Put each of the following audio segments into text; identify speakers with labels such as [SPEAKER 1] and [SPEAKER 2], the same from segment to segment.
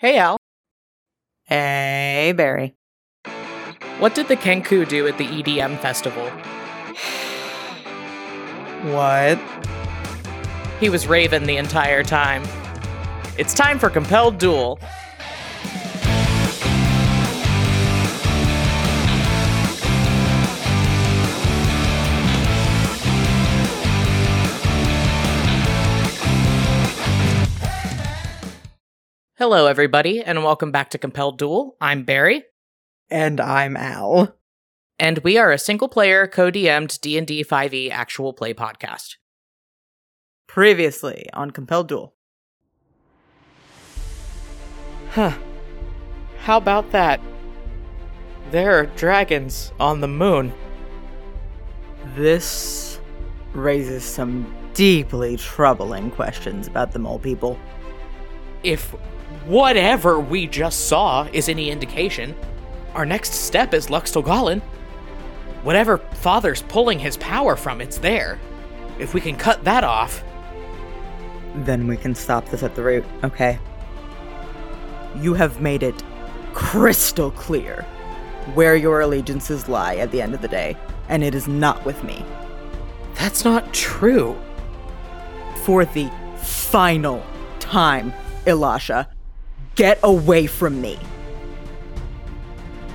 [SPEAKER 1] Hey, Al.
[SPEAKER 2] Hey, Barry.
[SPEAKER 1] What did the Kenku do at the EDM festival?
[SPEAKER 2] What?
[SPEAKER 1] He was Raven the entire time. It's time for Compelled Duel. Hello, everybody, and welcome back to Compelled Duel. I'm Barry,
[SPEAKER 2] And I'm Al.
[SPEAKER 1] and we are a single-player, co-DM'd D&D 5e actual play podcast.
[SPEAKER 2] Previously on Compelled Duel.
[SPEAKER 1] Huh. How about that? There are dragons on the moon.
[SPEAKER 2] This raises some deeply troubling questions about the mole people.
[SPEAKER 1] If whatever we just saw is any indication, our next step is Luxtolgalin. Whatever father's pulling his power from, it's there. If we can cut that off,
[SPEAKER 2] Then we can stop this at the root, okay? You have made it crystal clear where your allegiances lie at the end of the day, and it is not with me.
[SPEAKER 1] that's not true.
[SPEAKER 2] For the final time, Elisha, get away from me.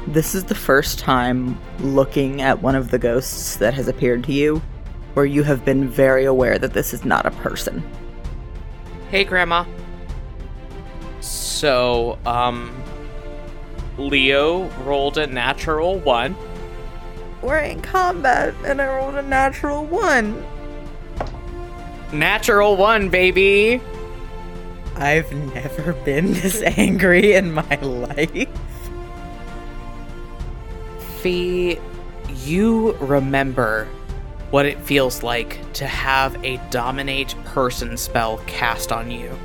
[SPEAKER 2] This is the first time looking at one of the ghosts that has appeared to you where you have been very aware that this is not a person.
[SPEAKER 1] Hey, Grandma. So, um, Leo rolled a natural one.
[SPEAKER 2] We're in combat and I rolled a natural one.
[SPEAKER 1] Natural one, baby!
[SPEAKER 2] I've never been this angry in my life.
[SPEAKER 1] Fee, you remember what it feels like to have a dominate person spell cast on you.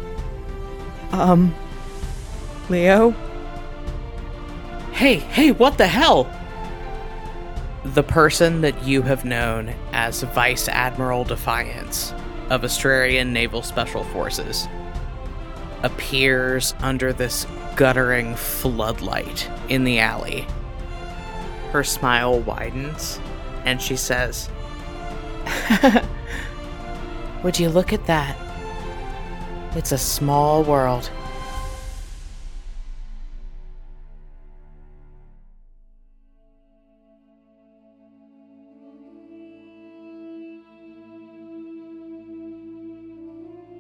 [SPEAKER 2] Um, Leo?
[SPEAKER 1] Hey, hey, what the hell? The person that you have known as Vice Admiral Defiance of Astrarian Naval Special Forces appears under this guttering floodlight in the alley. Her smile widens and she says, Would you look at that? It's a small world.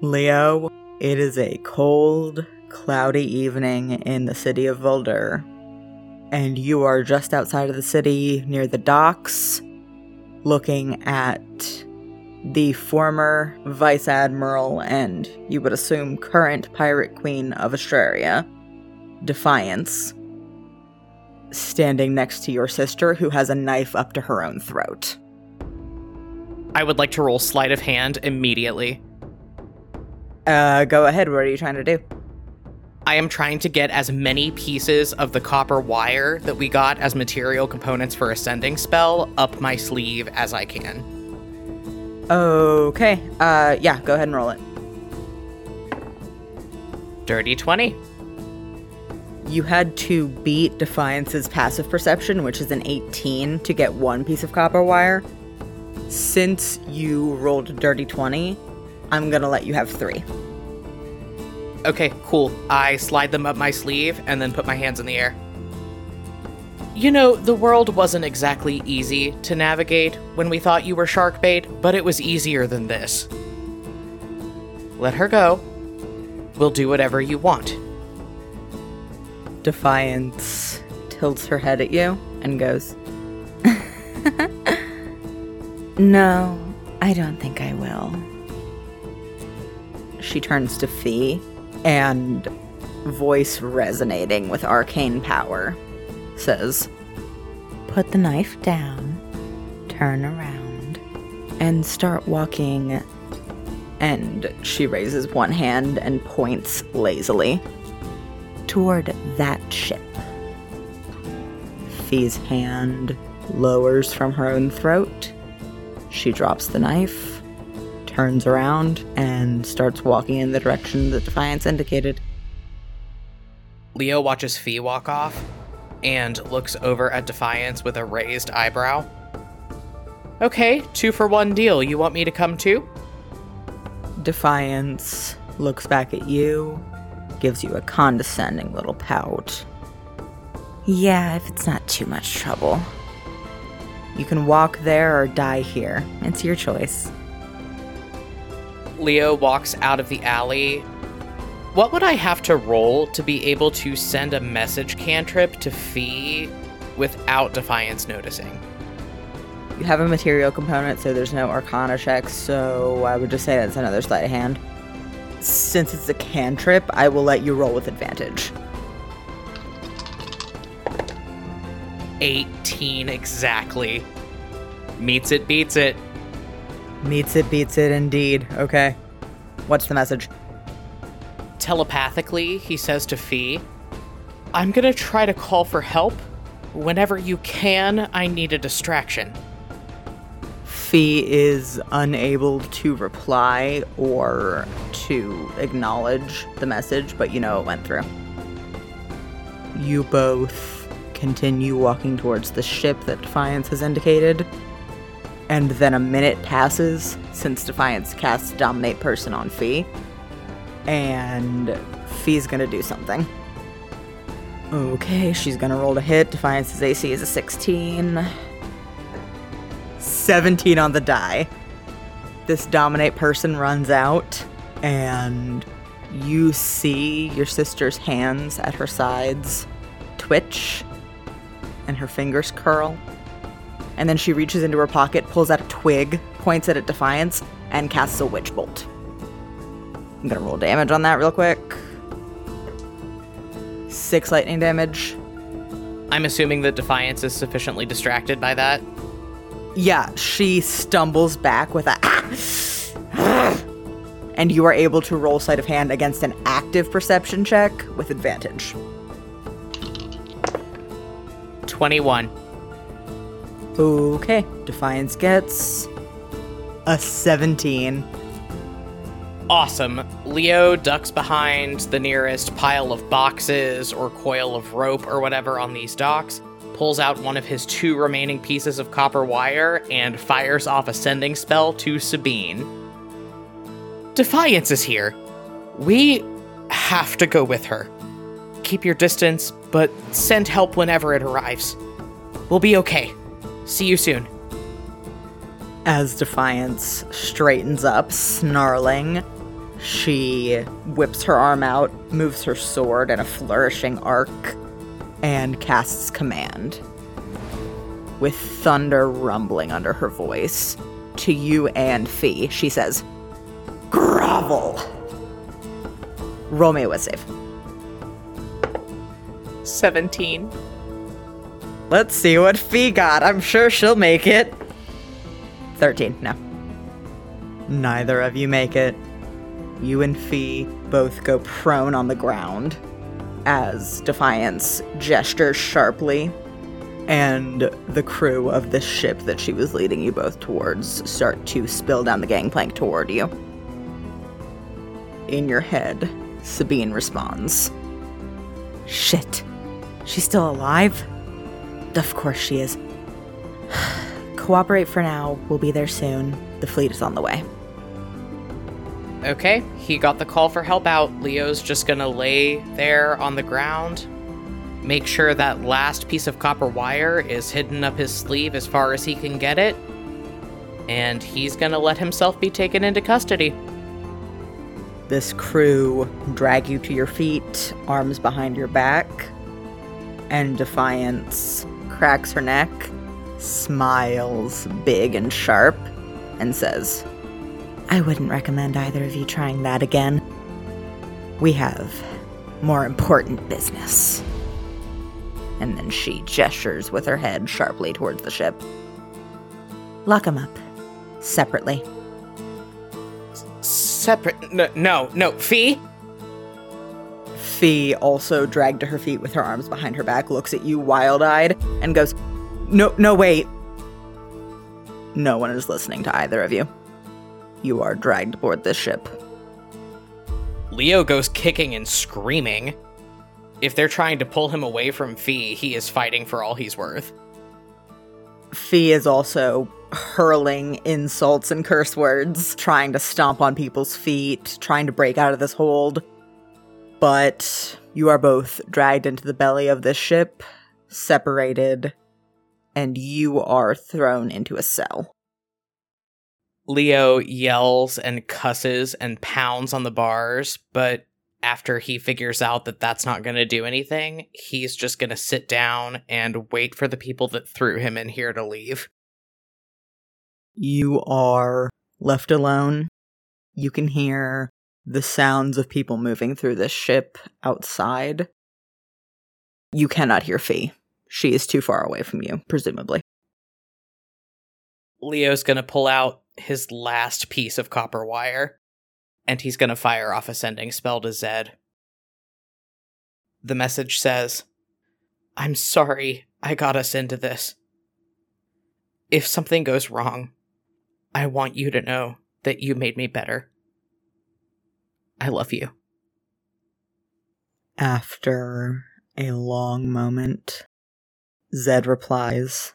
[SPEAKER 2] Leo, it is a cold, cloudy evening in the city of Voldur, and you are just outside of the city near the docks, looking at the former Vice Admiral and you would assume current Pirate Queen of Astraria, Defiance, standing next to your sister who has a knife up to her own throat.
[SPEAKER 1] I would like to roll sleight of hand immediately.
[SPEAKER 2] Uh, go ahead, what are you trying to do?
[SPEAKER 1] I am trying to get as many pieces of the copper wire that we got as material components for ascending spell up my sleeve as I can.
[SPEAKER 2] Okay. Uh, yeah, go ahead and roll it.
[SPEAKER 1] Dirty 20.
[SPEAKER 2] You had to beat Defiance's passive perception, which is an 18, to get one piece of copper wire. Since you rolled a dirty 20, I'm gonna let you have three.
[SPEAKER 1] Okay, cool. I slide them up my sleeve and then put my hands in the air. You know, the world wasn't exactly easy to navigate when we thought you were shark bait, but it was easier than this. Let her go. We'll do whatever you want.
[SPEAKER 2] Defiance tilts her head at you and goes, No, I don't think I will. She turns to Fee and, voice resonating with arcane power, says, Put the knife down, turn around, and start walking. And she raises one hand and points lazily toward that ship. Fee's hand lowers from her own throat. She drops the knife, turns around, and starts walking in the direction that Defiance indicated.
[SPEAKER 1] Leo watches Fee walk off and looks over at Defiance with a raised eyebrow. Okay, two for one deal. You want me to come too?
[SPEAKER 2] Defiance looks back at you, gives you a condescending little pout. Yeah, if it's not too much trouble. You can walk there or die here. It's your choice.
[SPEAKER 1] Leo walks out of the alley. What would I have to roll to be able to send a message cantrip to Fee without Defiance noticing?
[SPEAKER 2] You have a material component, so there's no arcana checks, so I would just say that's another sleight of hand. Since it's a cantrip, I will let you roll with advantage.
[SPEAKER 1] 18 exactly. Meets it, beats it.
[SPEAKER 2] Meets it, beats it indeed. Okay. What's the message?
[SPEAKER 1] Telepathically, he says to Fee, I'm gonna try to call for help. Whenever you can, I need a distraction.
[SPEAKER 2] Fee is unable to reply or to acknowledge the message, but you know it went through. You both continue walking towards the ship that Defiance has indicated, and then a minute passes since Defiance casts Dominate Person on Fee, and Fee's gonna do something. Okay, she's gonna roll to hit. Defiance's AC is a 16. 17 on the die. This dominate person runs out, and you see your sister's hands at her sides twitch and her fingers curl. And then she reaches into her pocket, pulls out a twig, points it at Defiance, and casts a witch bolt. I'm gonna roll damage on that real quick. Six lightning damage.
[SPEAKER 1] I'm assuming that Defiance is sufficiently distracted by that.
[SPEAKER 2] Yeah, she stumbles back with a. Ah. and you are able to roll sleight of hand against an active perception check with advantage.
[SPEAKER 1] 21.
[SPEAKER 2] Okay, Defiance gets a 17.
[SPEAKER 1] Awesome. Leo ducks behind the nearest pile of boxes or coil of rope or whatever on these docks, pulls out one of his two remaining pieces of copper wire, and fires off a sending spell to Sabine. Defiance is here. We have to go with her. Keep your distance, but send help whenever it arrives. We'll be okay. See you soon.
[SPEAKER 2] As Defiance straightens up, snarling, she whips her arm out, moves her sword in a flourishing arc, and casts command. With thunder rumbling under her voice, to you and Fee, she says, Grovel! Romeo was safe.
[SPEAKER 1] 17.
[SPEAKER 2] Let's see what Fee got. I'm sure she'll make it. 13. No. Neither of you make it. You and Fee both go prone on the ground as Defiance gestures sharply, and the crew of the ship that she was leading you both towards start to spill down the gangplank toward you. In your head, Sabine responds Shit. She's still alive? Of course she is. Cooperate for now. We'll be there soon. The fleet is on the way.
[SPEAKER 1] Okay, he got the call for help out. Leo's just gonna lay there on the ground, make sure that last piece of copper wire is hidden up his sleeve as far as he can get it, and he's gonna let himself be taken into custody.
[SPEAKER 2] This crew drag you to your feet, arms behind your back, and Defiance cracks her neck, smiles big and sharp, and says, I wouldn't recommend either of you trying that again. We have more important business. And then she gestures with her head sharply towards the ship. Lock them up. Separately.
[SPEAKER 1] Separate. No, no, no. Fee?
[SPEAKER 2] Fee, also dragged to her feet with her arms behind her back, looks at you wild eyed and goes, No, no, wait. No one is listening to either of you. You are dragged aboard this ship.
[SPEAKER 1] Leo goes kicking and screaming. If they're trying to pull him away from Fee, he is fighting for all he's worth.
[SPEAKER 2] Fee is also hurling insults and curse words, trying to stomp on people's feet, trying to break out of this hold. But you are both dragged into the belly of this ship, separated, and you are thrown into a cell.
[SPEAKER 1] Leo yells and cusses and pounds on the bars, but after he figures out that that's not going to do anything, he's just going to sit down and wait for the people that threw him in here to leave.
[SPEAKER 2] You are left alone. You can hear the sounds of people moving through this ship outside. You cannot hear Fee. She is too far away from you, presumably.
[SPEAKER 1] Leo's going to pull out his last piece of copper wire and he's going to fire off a sending spell to Zed. The message says, I'm sorry I got us into this. If something goes wrong, I want you to know that you made me better. I love you.
[SPEAKER 2] After a long moment, Zed replies,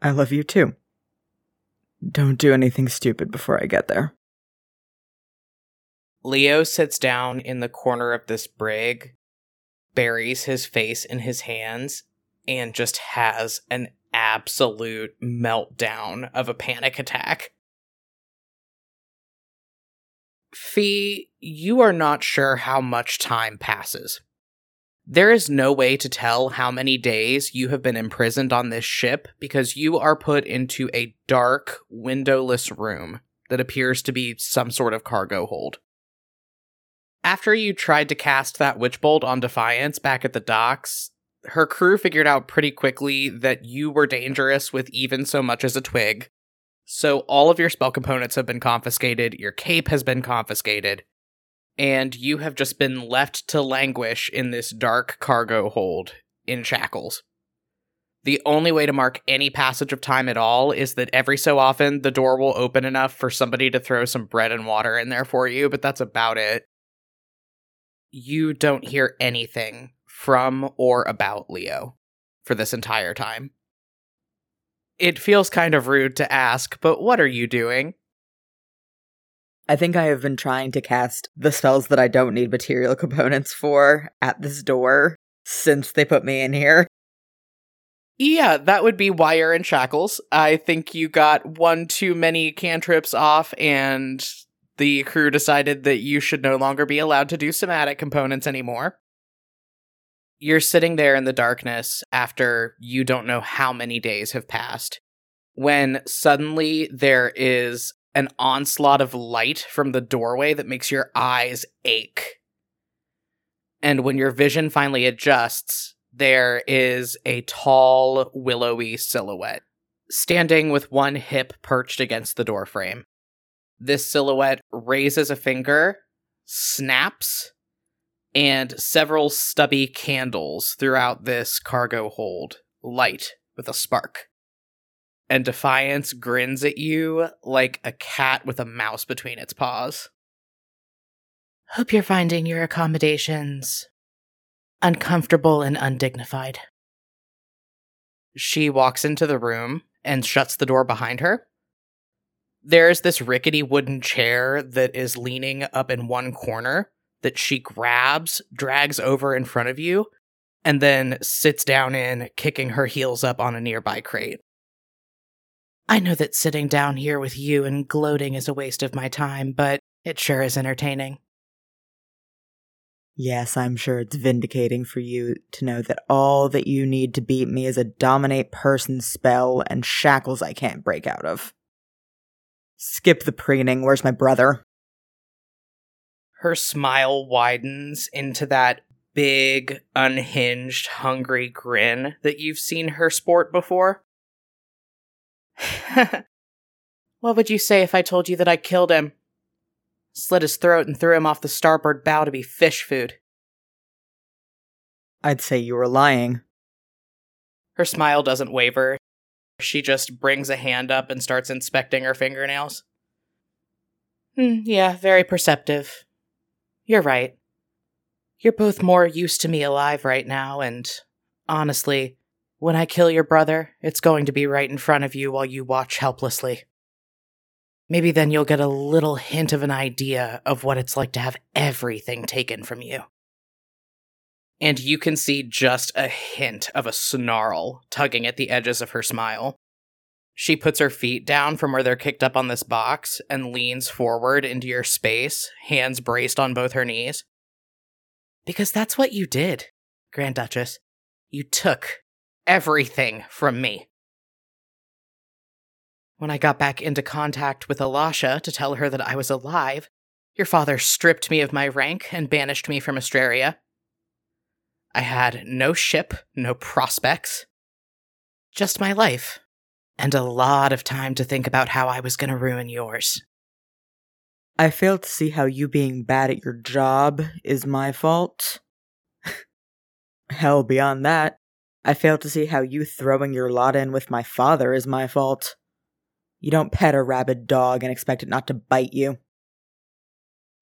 [SPEAKER 2] I love you too. Don't do anything stupid before I get there.
[SPEAKER 1] Leo sits down in the corner of this brig, buries his face in his hands, and just has an absolute meltdown of a panic attack. Fee, you are not sure how much time passes. There is no way to tell how many days you have been imprisoned on this ship because you are put into a dark, windowless room that appears to be some sort of cargo hold. After you tried to cast that witch bolt on Defiance back at the docks, her crew figured out pretty quickly that you were dangerous with even so much as a twig. So all of your spell components have been confiscated, your cape has been confiscated, and you have just been left to languish in this dark cargo hold in shackles. The only way to mark any passage of time at all is that every so often the door will open enough for somebody to throw some bread and water in there for you, but that's about it. You don't hear anything from or about Leo for this entire time. It feels kind of rude to ask, but what are you doing?
[SPEAKER 2] I think I have been trying to cast the spells that I don't need material components for at this door since they put me in here.
[SPEAKER 1] Yeah, that would be wire and shackles. I think you got one too many cantrips off, and the crew decided that you should no longer be allowed to do somatic components anymore. You're sitting there in the darkness after you don't know how many days have passed, when suddenly there is an onslaught of light from the doorway that makes your eyes ache. And when your vision finally adjusts, there is a tall, willowy silhouette, standing with one hip perched against the doorframe. This silhouette raises a finger, snaps, and several stubby candles throughout this cargo hold light with a spark and Defiance grins at you like a cat with a mouse between its paws. Hope you're finding your accommodations uncomfortable and undignified. She walks into the room and shuts the door behind her. There's this rickety wooden chair that is leaning up in one corner that she grabs, drags over in front of you, and then sits down in, kicking her heels up on a nearby crate. I know that sitting down here with you and gloating is a waste of my time, but it sure is entertaining.
[SPEAKER 2] Yes, I'm sure it's vindicating for you to know that all that you need to beat me is a dominate person spell and shackles I can't break out of. Skip the preening, where's my brother?
[SPEAKER 1] Her smile widens into that big, unhinged, hungry grin that you've seen her sport before. what would you say if I told you that I killed him? Slit his throat and threw him off the starboard bow to be fish food.
[SPEAKER 2] I'd say you were lying.
[SPEAKER 1] Her smile doesn't waver. She just brings a hand up and starts inspecting her fingernails. Hmm, yeah, very perceptive. You're right. You're both more used to me alive right now, and honestly, when I kill your brother, it's going to be right in front of you while you watch helplessly. Maybe then you'll get a little hint of an idea of what it's like to have everything taken from you. And you can see just a hint of a snarl tugging at the edges of her smile. She puts her feet down from where they're kicked up on this box and leans forward into your space, hands braced on both her knees. Because that's what you did, Grand Duchess. You took everything from me. When I got back into contact with Alasha to tell her that I was alive, your father stripped me of my rank and banished me from Astraria. I had no ship, no prospects, just my life, and a lot of time to think about how I was going to ruin yours.
[SPEAKER 2] I fail to see how you being bad at your job is my fault. Hell, beyond that, I fail to see how you throwing your lot in with my father is my fault. You don't pet a rabid dog and expect it not to bite you.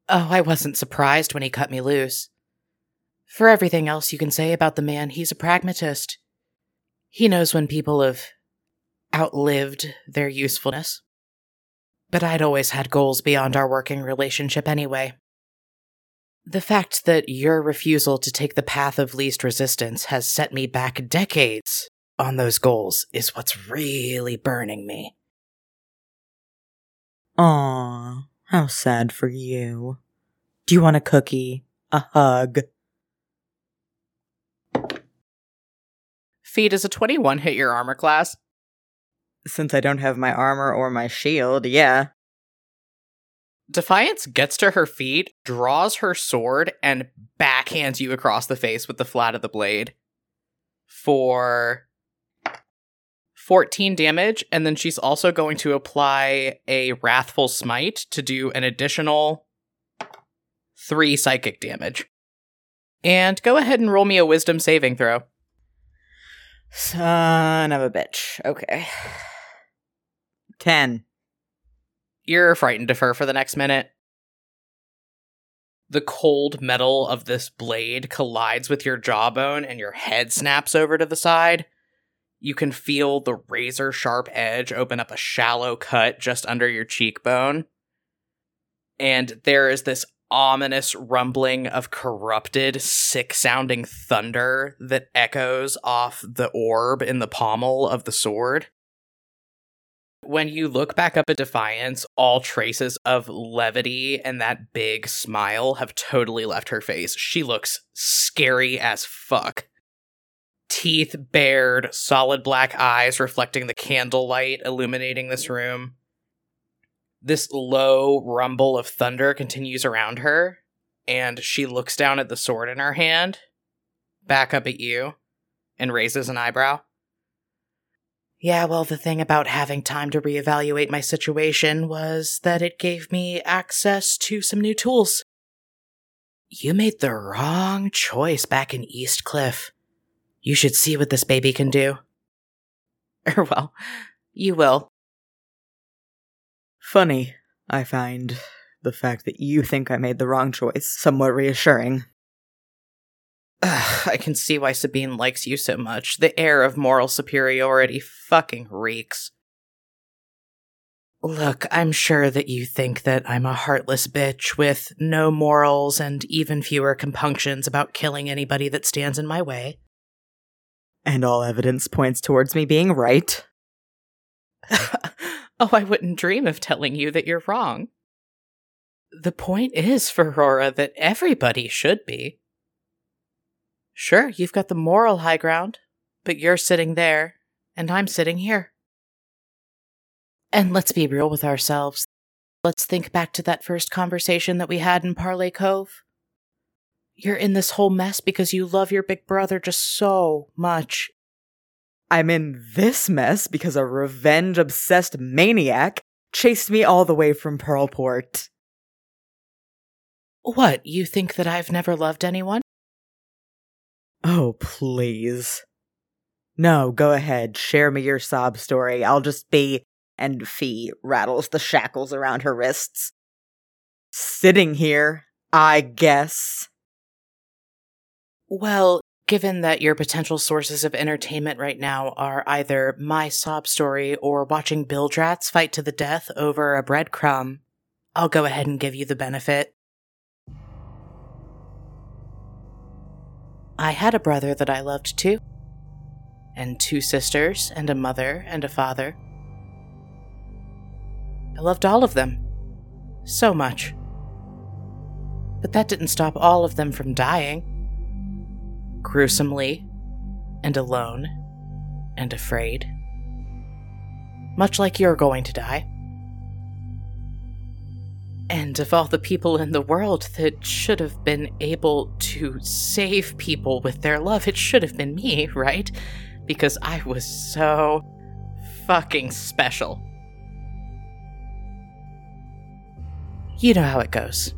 [SPEAKER 1] Oh, I wasn't surprised when he cut me loose. For everything else you can say about the man, he's a pragmatist. He knows when people have outlived their usefulness. But I'd always had goals beyond our working relationship anyway. The fact that your refusal to take the path of least resistance has set me back decades on those goals is what's really burning me.
[SPEAKER 2] Aw, how sad for you. Do you want a cookie? A hug?
[SPEAKER 1] Fee, does a 21 hit your armor class?
[SPEAKER 2] Since I don't have my armor or my shield, yeah.
[SPEAKER 1] Defiance gets to her feet, draws her sword, and backhands you across the face with the flat of the blade for 14 damage, and then she's also going to apply a Wrathful Smite to do an additional 3 psychic damage. And go ahead and roll me a wisdom saving throw.
[SPEAKER 2] Son of a bitch. Okay. 10.
[SPEAKER 1] You're frightened of her for the next minute. The cold metal of this blade collides with your jawbone, and your head snaps over to the side you can feel the razor sharp edge open up a shallow cut just under your cheekbone. And there is this ominous rumbling of corrupted, sick sounding thunder that echoes off the orb in the pommel of the sword. When you look back up at Defiance, all traces of levity and that big smile have totally left her face. She looks scary as fuck teeth bared, solid black eyes reflecting the candlelight illuminating this room. This low rumble of thunder continues around her, and she looks down at the sword in her hand, back up at you, and raises an eyebrow. Yeah, well, the thing about having time to reevaluate my situation was that it gave me access to some new tools. You made the wrong choice back in East Cliff. You should see what this baby can do. Well, you will.
[SPEAKER 2] Funny, I find the fact that you think I made the wrong choice somewhat reassuring.
[SPEAKER 1] Ugh, I can see why Sabine likes you so much. The air of moral superiority fucking reeks. Look, I'm sure that you think that I'm a heartless bitch with no morals and even fewer compunctions about killing anybody that stands in my way.
[SPEAKER 2] And all evidence points towards me being right.
[SPEAKER 1] oh, I wouldn't dream of telling you that you're wrong. The point is, Ferrora, that everybody should be. Sure, you've got the moral high ground, but you're sitting there, and I'm sitting here. And let's be real with ourselves. Let's think back to that first conversation that we had in Parley Cove. You're in this whole mess because you love your big brother just so much.
[SPEAKER 2] I'm in this mess because a revenge obsessed maniac chased me all the way from Pearlport.
[SPEAKER 1] What, you think that I've never loved anyone?
[SPEAKER 2] Oh, please. No, go ahead, share me your sob story. I'll just be. And Fee rattles the shackles around her wrists. Sitting here, I guess.
[SPEAKER 1] Well, given that your potential sources of entertainment right now are either my sob story or watching bilge rats fight to the death over a breadcrumb, I'll go ahead and give you the benefit. I had a brother that I loved too, and two sisters, and a mother and a father. I loved all of them. So much. But that didn't stop all of them from dying. Gruesomely, and alone, and afraid. Much like you're going to die. And of all the people in the world that should have been able to save people with their love, it should have been me, right? Because I was so fucking special. You know how it goes.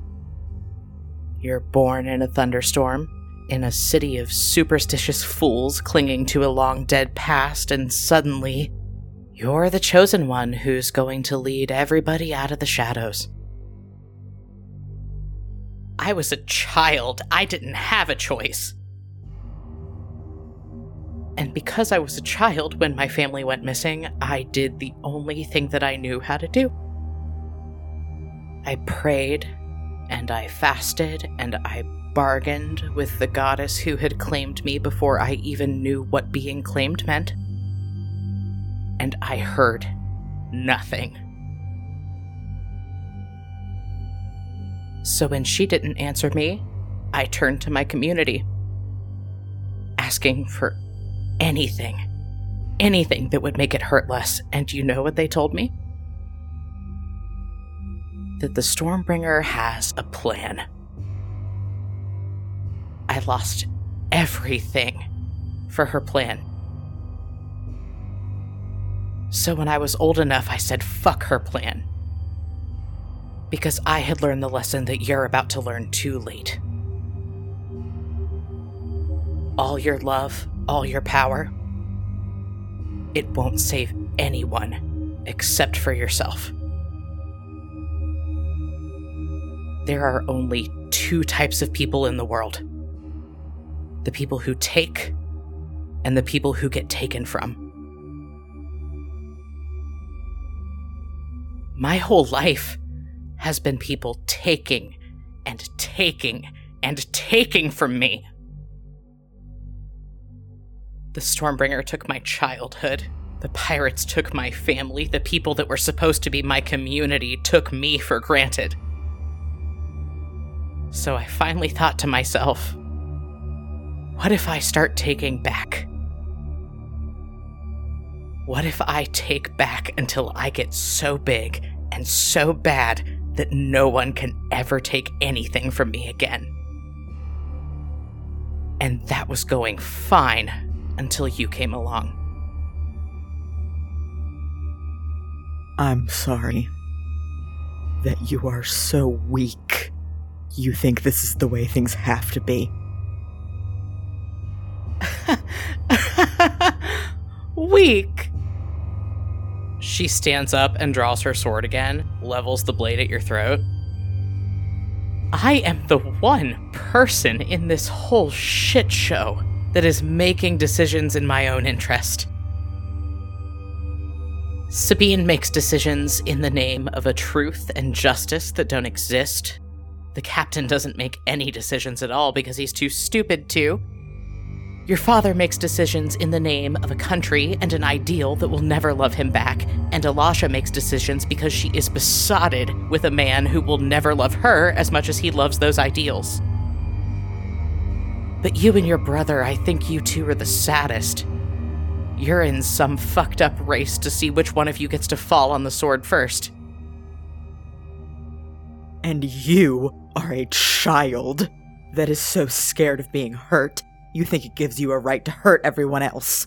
[SPEAKER 1] You're born in a thunderstorm, in a city of superstitious fools clinging to a long dead past, and suddenly, you're the chosen one who's going to lead everybody out of the shadows. I was a child. I didn't have a choice. And because I was a child when my family went missing, I did the only thing that I knew how to do. I prayed, and I fasted, and I bargained with the goddess who had claimed me before I even knew what being claimed meant. And I heard nothing. So when she didn't answer me, I turned to my community, asking for anything. Anything that would make it hurt less. And you know what they told me? That the Stormbringer has a plan. I lost everything for her plan. So when I was old enough, I said, fuck her plan because I had learned the lesson that you're about to learn too late. All your love, all your power, it won't save anyone except for yourself. There are only two types of people in the world the people who take, and the people who get taken from. My whole life, has been people taking and taking and taking from me. The Stormbringer took my childhood. The pirates took my family. The people that were supposed to be my community took me for granted. So I finally thought to myself, what if I start taking back? What if I take back until I get so big and so bad that no one can ever take anything from me again. And that was going fine until you came along.
[SPEAKER 2] I'm sorry that you are so weak. You think this is the way things have to be.
[SPEAKER 1] weak? She stands up and draws her sword again, levels the blade at your throat. I am the one person in this whole shit show that is making decisions in my own interest. Sabine makes decisions in the name of a truth and justice that don't exist. The captain doesn't make any decisions at all because he's too stupid to. Your father makes decisions in the name of a country and an ideal that will never love him back, and Elisha makes decisions because she is besotted with a man who will never love her as much as he loves those ideals. But you and your brother, I think you two are the saddest. You're in some fucked up race to see which one of you gets to fall on the sword first.
[SPEAKER 2] And you are a child that is so scared of being hurt you think it gives you a right to hurt everyone else.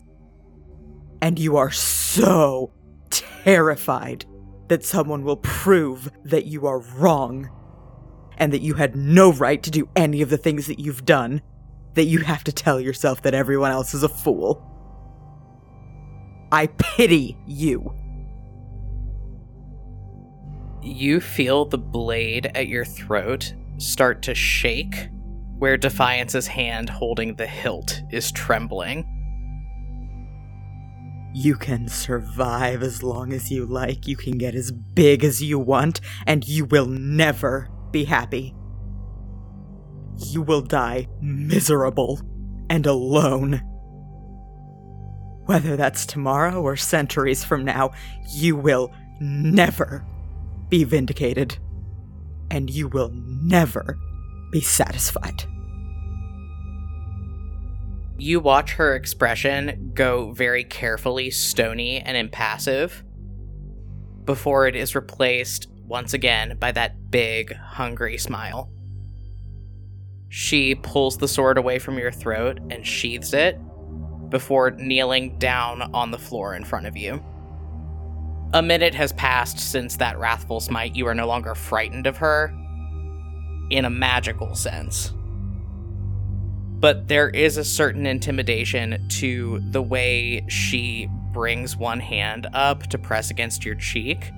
[SPEAKER 2] And you are so terrified that someone will prove that you are wrong and that you had no right to do any of the things that you've done, that you have to tell yourself that everyone else is a fool. I pity you.
[SPEAKER 1] You feel the blade at your throat start to shake where Defiance's hand holding the hilt is trembling.
[SPEAKER 2] You can survive as long as you like, you can get as big as you want, and you will never be happy. You will die miserable and alone. Whether that's tomorrow or centuries from now, you will never be vindicated. And you will never be satisfied.
[SPEAKER 1] You watch her expression go very carefully stony and impassive before it is replaced once again by that big, hungry smile. She pulls the sword away from your throat and sheathes it before kneeling down on the floor in front of you. A minute has passed since that wrathful smite. You are no longer frightened of her in a magical sense. But there is a certain intimidation to the way she brings one hand up to press against your cheek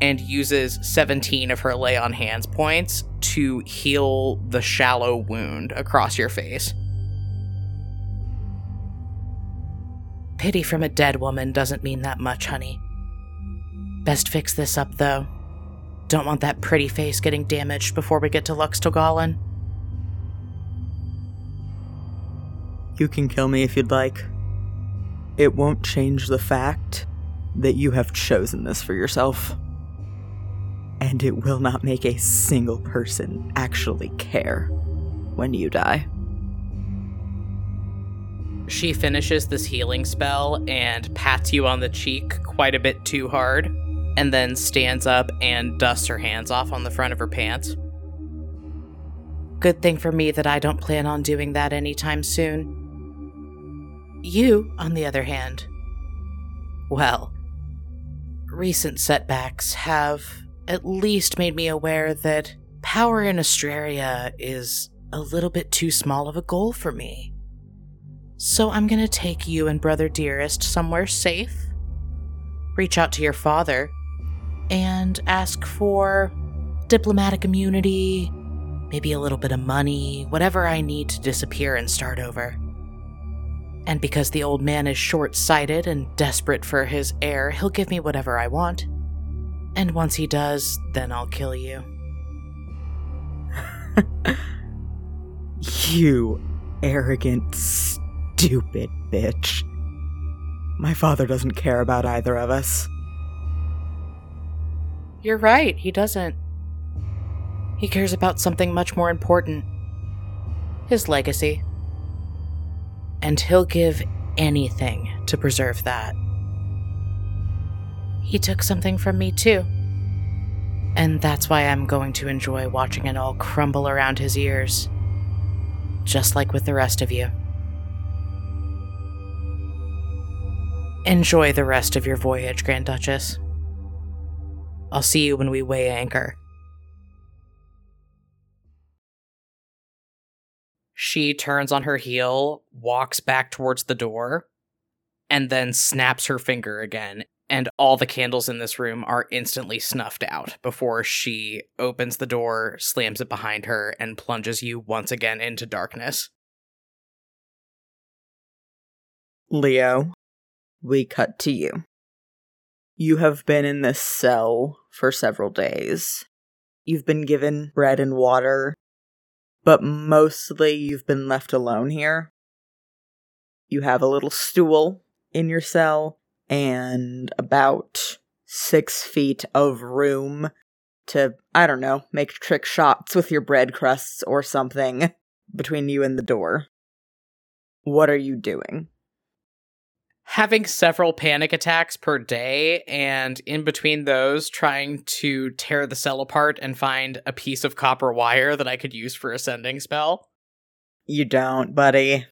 [SPEAKER 1] and uses 17 of her lay on hands points to heal the shallow wound across your face. Pity from a dead woman doesn't mean that much, honey. Best fix this up, though. Don't want that pretty face getting damaged before we get to Luxtogalin.
[SPEAKER 2] You can kill me if you'd like. It won't change the fact that you have chosen this for yourself. And it will not make a single person actually care when you die.
[SPEAKER 1] She finishes this healing spell and pats you on the cheek quite a bit too hard, and then stands up and dusts her hands off on the front of her pants. Good thing for me that I don't plan on doing that anytime soon. You, on the other hand, well, recent setbacks have at least made me aware that power in Astraria is a little bit too small of a goal for me. So I'm gonna take you and Brother Dearest somewhere safe, reach out to your father, and ask for diplomatic immunity, maybe a little bit of money, whatever I need to disappear and start over. And because the old man is short sighted and desperate for his heir, he'll give me whatever I want. And once he does, then I'll kill you.
[SPEAKER 2] you arrogant, stupid bitch. My father doesn't care about either of us.
[SPEAKER 1] You're right, he doesn't. He cares about something much more important his legacy. And he'll give anything to preserve that. He took something from me too. And that's why I'm going to enjoy watching it all crumble around his ears. Just like with the rest of you. Enjoy the rest of your voyage, Grand Duchess. I'll see you when we weigh anchor. She turns on her heel, walks back towards the door, and then snaps her finger again. And all the candles in this room are instantly snuffed out before she opens the door, slams it behind her, and plunges you once again into darkness.
[SPEAKER 2] Leo, we cut to you. You have been in this cell for several days. You've been given bread and water, but mostly you've been left alone here. You have a little stool in your cell and about six feet of room to, I don't know, make trick shots with your bread crusts or something between you and the door. What are you doing?
[SPEAKER 1] Having several panic attacks per day and in between those trying to tear the cell apart and find a piece of copper wire that I could use for a sending spell.
[SPEAKER 2] You don't, buddy.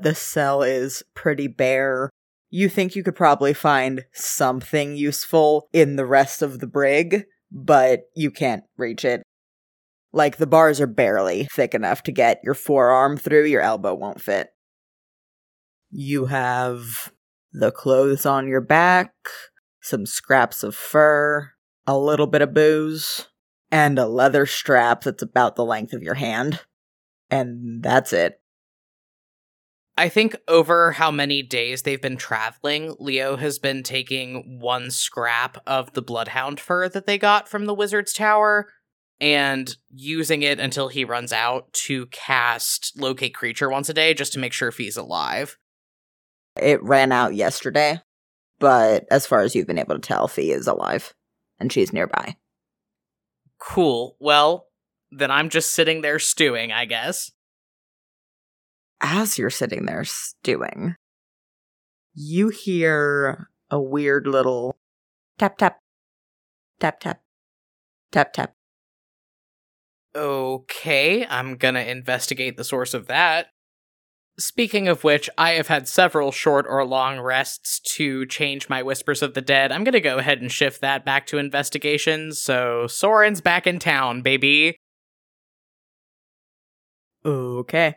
[SPEAKER 2] The cell is pretty bare. You think you could probably find something useful in the rest of the brig, but you can't reach it. Like the bars are barely thick enough to get your forearm through, your elbow won't fit. You have the clothes on your back, some scraps of fur, a little bit of booze, and a leather strap that's about the length of your hand. And that's it.
[SPEAKER 1] I think over how many days they've been traveling, Leo has been taking one scrap of the bloodhound fur that they got from the wizard's tower and using it until he runs out to cast locate creature once a day just to make sure if he's alive.
[SPEAKER 2] It ran out yesterday, but as far as you've been able to tell, Fee is alive and she's nearby.
[SPEAKER 1] Cool. Well, then I'm just sitting there stewing, I guess.
[SPEAKER 2] As you're sitting there stewing, you hear a weird little tap tap tap tap tap tap.
[SPEAKER 1] Okay, I'm gonna investigate the source of that. Speaking of which, I have had several short or long rests to change my Whispers of the Dead. I'm gonna go ahead and shift that back to investigations. so Soren's back in town, baby.
[SPEAKER 2] Okay.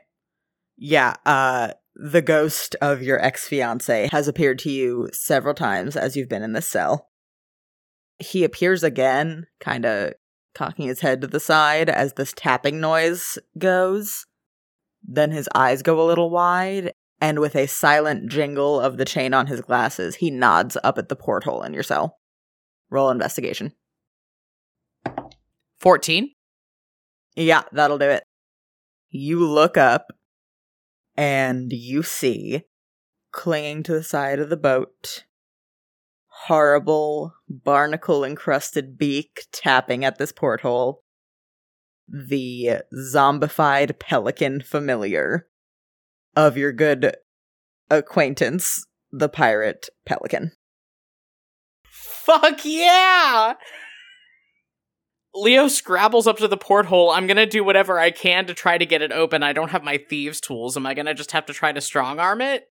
[SPEAKER 2] Yeah, uh the ghost of your ex-fiance has appeared to you several times as you've been in this cell. He appears again, kind of cocking his head to the side as this tapping noise goes. Then his eyes go a little wide, and with a silent jingle of the chain on his glasses, he nods up at the porthole in your cell. Roll investigation.
[SPEAKER 1] 14.
[SPEAKER 2] Yeah, that'll do it. You look up and you see, clinging to the side of the boat, horrible barnacle encrusted beak tapping at this porthole, the zombified pelican familiar of your good acquaintance, the pirate pelican.
[SPEAKER 1] Fuck yeah! Leo scrabbles up to the porthole. I'm gonna do whatever I can to try to get it open. I don't have my thieves' tools. Am I gonna just have to try to strong arm it?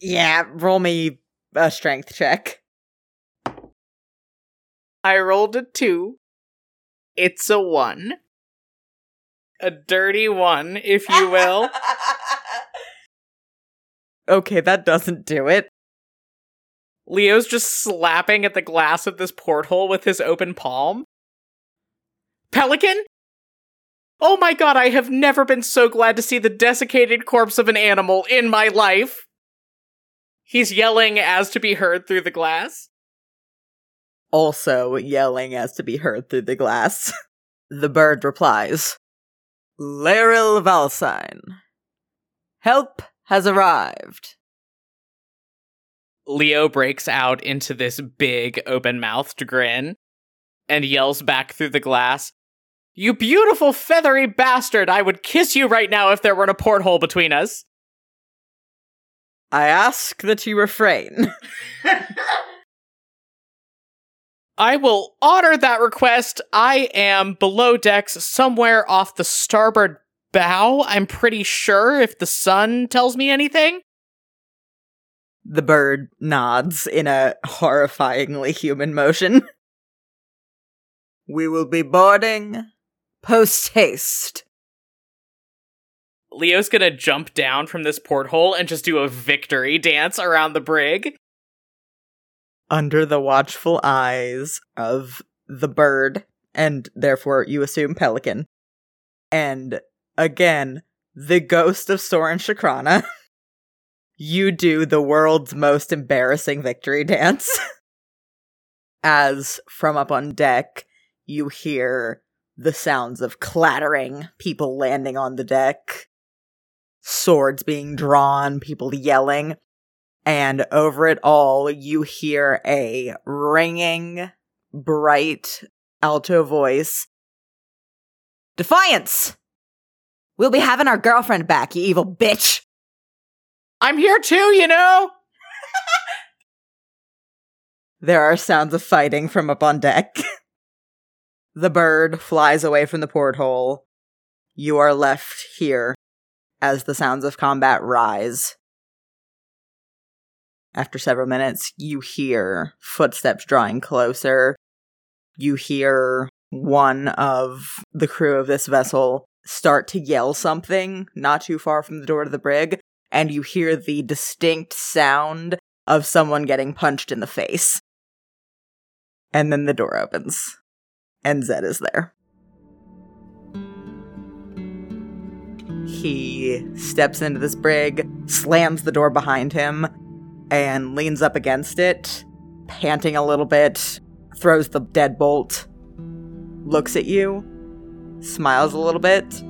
[SPEAKER 2] Yeah, roll me a strength check.
[SPEAKER 1] I rolled a two. It's a one. A dirty one, if you will.
[SPEAKER 2] okay, that doesn't do it.
[SPEAKER 1] Leo's just slapping at the glass of this porthole with his open palm. Pelican? Oh my god, I have never been so glad to see the desiccated corpse of an animal in my life. He's yelling as to be heard through the glass.
[SPEAKER 2] Also yelling as to be heard through the glass. the bird replies, Laryl Valsine. Help has arrived.
[SPEAKER 1] Leo breaks out into this big, open mouthed grin and yells back through the glass, You beautiful feathery bastard! I would kiss you right now if there weren't a porthole between us.
[SPEAKER 2] I ask that you refrain.
[SPEAKER 1] I will honor that request. I am below decks somewhere off the starboard bow. I'm pretty sure if the sun tells me anything.
[SPEAKER 2] The bird nods in a horrifyingly human motion. We will be boarding post haste.
[SPEAKER 1] Leo's gonna jump down from this porthole and just do a victory dance around the brig.
[SPEAKER 2] Under the watchful eyes of the bird, and therefore you assume pelican. And again, the ghost of Soren Shakrana. you do the world's most embarrassing victory dance. As from up on deck, you hear the sounds of clattering, people landing on the deck, swords being drawn, people yelling, and over it all, you hear a ringing, bright alto voice Defiance! We'll be having our girlfriend back, you evil bitch!
[SPEAKER 1] I'm here too, you know?
[SPEAKER 2] there are sounds of fighting from up on deck. the bird flies away from the porthole. You are left here as the sounds of combat rise. After several minutes, you hear footsteps drawing closer. You hear one of the crew of this vessel start to yell something not too far from the door to the brig, and you hear the distinct sound of someone getting punched in the face. And then the door opens. and Zed is there. He steps into this brig, slams the door behind him, and leans up against it, panting a little bit, throws the deadbolt, looks at you, smiles a little bit,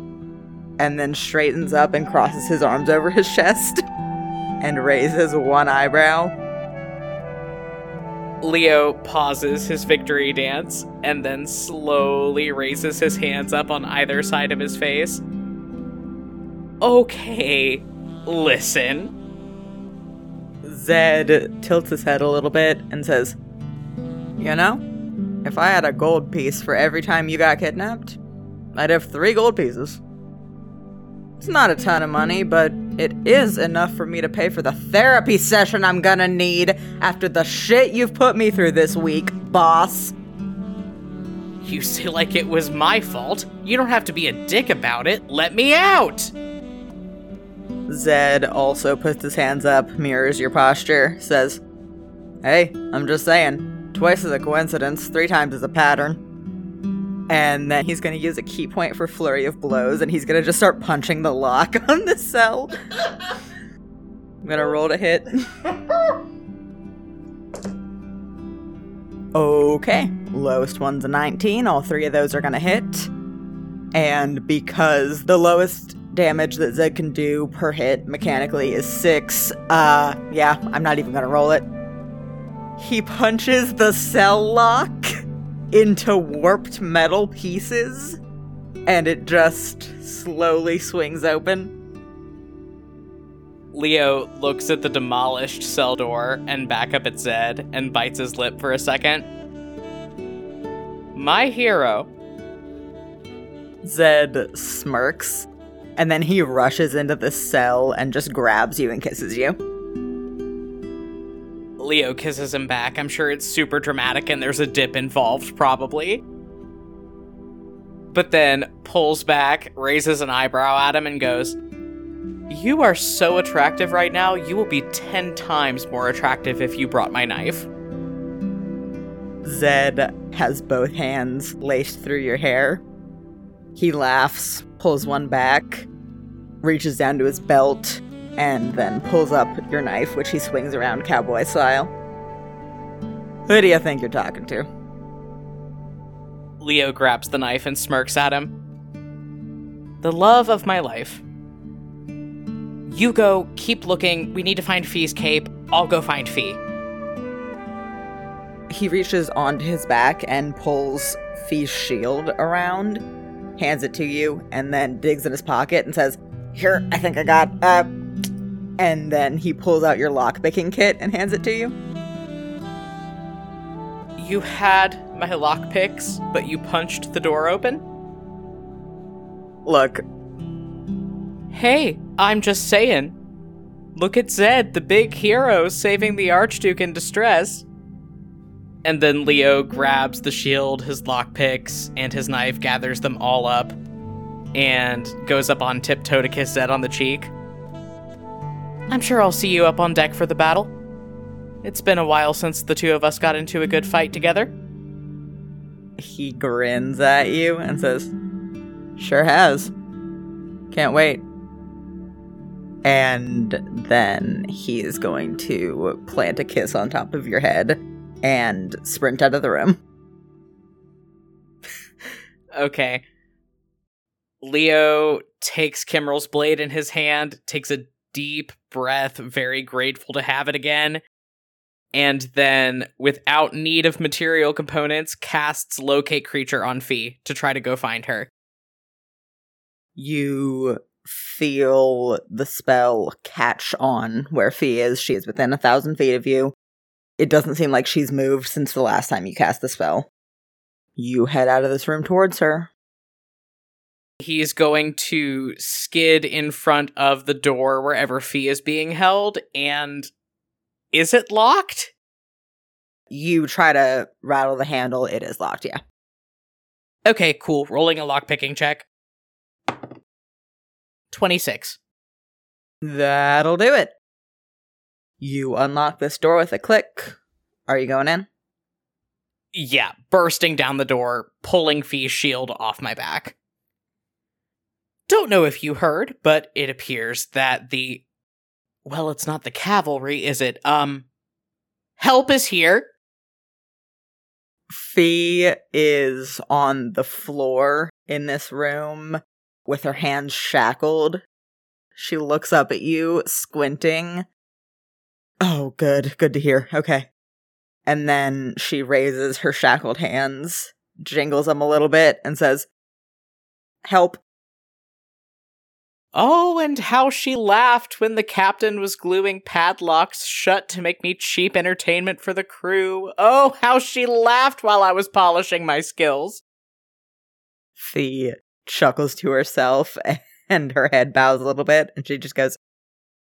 [SPEAKER 2] and then straightens up and crosses his arms over his chest and raises one eyebrow.
[SPEAKER 1] Leo pauses his victory dance and then slowly raises his hands up on either side of his face. Okay, listen.
[SPEAKER 2] Zed tilts his head a little bit and says, You know, if I had a gold piece for every time you got kidnapped, I'd have three gold pieces. It's not a ton of money, but it is enough for me to pay for the therapy session I'm gonna need after the shit you've put me through this week, boss.
[SPEAKER 1] You say like it was my fault. You don't have to be a dick about it. Let me out!
[SPEAKER 2] Zed also puts his hands up, mirrors your posture, says, Hey, I'm just saying, twice is a coincidence, three times is a pattern. And then he's gonna use a ki point for flurry of blows, and he's gonna just start punching the lock on the cell. I'm gonna roll to hit. okay, lowest one's a 19. All three of those are gonna hit. And because the lowest damage that Zed can do per hit mechanically is six, uh, yeah, I'm not even gonna roll it. He punches the cell lock into warped metal pieces, and it just slowly swings open.
[SPEAKER 1] Leo looks at the demolished cell door and back up at Zed and bites his lip for a second. My hero.
[SPEAKER 2] Zed smirks, and then he rushes into the cell and just grabs you and kisses you.
[SPEAKER 1] Leo kisses him back. I'm sure it's super dramatic and there's a dip involved, probably. But then pulls back, raises an eyebrow at him, and goes, You are so attractive right now, you will be 10 times more attractive if you brought my knife.
[SPEAKER 2] Zed has both hands laced through your hair. He laughs, pulls one back, reaches down to his belt, and then pulls up your knife, which he swings around cowboy style. Who do you think you're talking to?
[SPEAKER 1] Leo grabs the knife and smirks at him. The love of my life. You go, keep looking. We need to find Fee's cape. I'll go find Fee.
[SPEAKER 2] He reaches onto his back and pulls Fee's shield around, hands it to you, and then digs in his pocket and says, Here, I think I got, uh, and then he pulls out your lockpicking kit and hands it to you.
[SPEAKER 1] You had my lockpicks, but you punched the door open?
[SPEAKER 2] Look.
[SPEAKER 1] Hey, I'm just saying. Look at Zed, the big hero saving the Archduke in distress. And then Leo grabs the shield, his lockpicks, and his knife, gathers them all up, and goes up on tiptoe to kiss Zed on the cheek. I'm sure I'll see you up on deck for the battle. It's been a while since the two of us got into a good fight together.
[SPEAKER 2] He grins at you and says, Sure has. Can't wait. And then he is going to plant a kiss on top of your head and sprint out of the room.
[SPEAKER 1] okay. Leo takes Kimrel's blade in his hand, takes a deep breath, very grateful to have it again. And then, without need of material components, casts locate creature on Fee to try to go find her.
[SPEAKER 2] You feel the spell catch on where Fee is. She is within a thousand feet of you. It doesn't seem like she's moved since the last time you cast the spell. You head out of this room towards her.
[SPEAKER 1] He's going to skid in front of the door wherever Fee is being held, and is it locked?
[SPEAKER 2] You try to rattle the handle, it is locked, yeah.
[SPEAKER 1] Okay, cool. Rolling a lockpicking check. 26.
[SPEAKER 2] That'll do it. You unlock this door with a click. Are you going in?
[SPEAKER 1] Yeah, bursting down the door, pulling Fee's shield off my back. Don't know if you heard, but it appears that the. Well, it's not the cavalry, is it? Um. Help is here.
[SPEAKER 2] Fee is on the floor in this room with her hands shackled. She looks up at you, squinting. Oh, good. Good to hear. Okay. And then she raises her shackled hands, jingles them a little bit, and says, Help.
[SPEAKER 1] Oh, and how she laughed when the captain was gluing padlocks shut to make me cheap entertainment for the crew. Oh, how she laughed while I was polishing my skills.
[SPEAKER 2] Fee chuckles to herself and her head bows a little bit, and she just goes,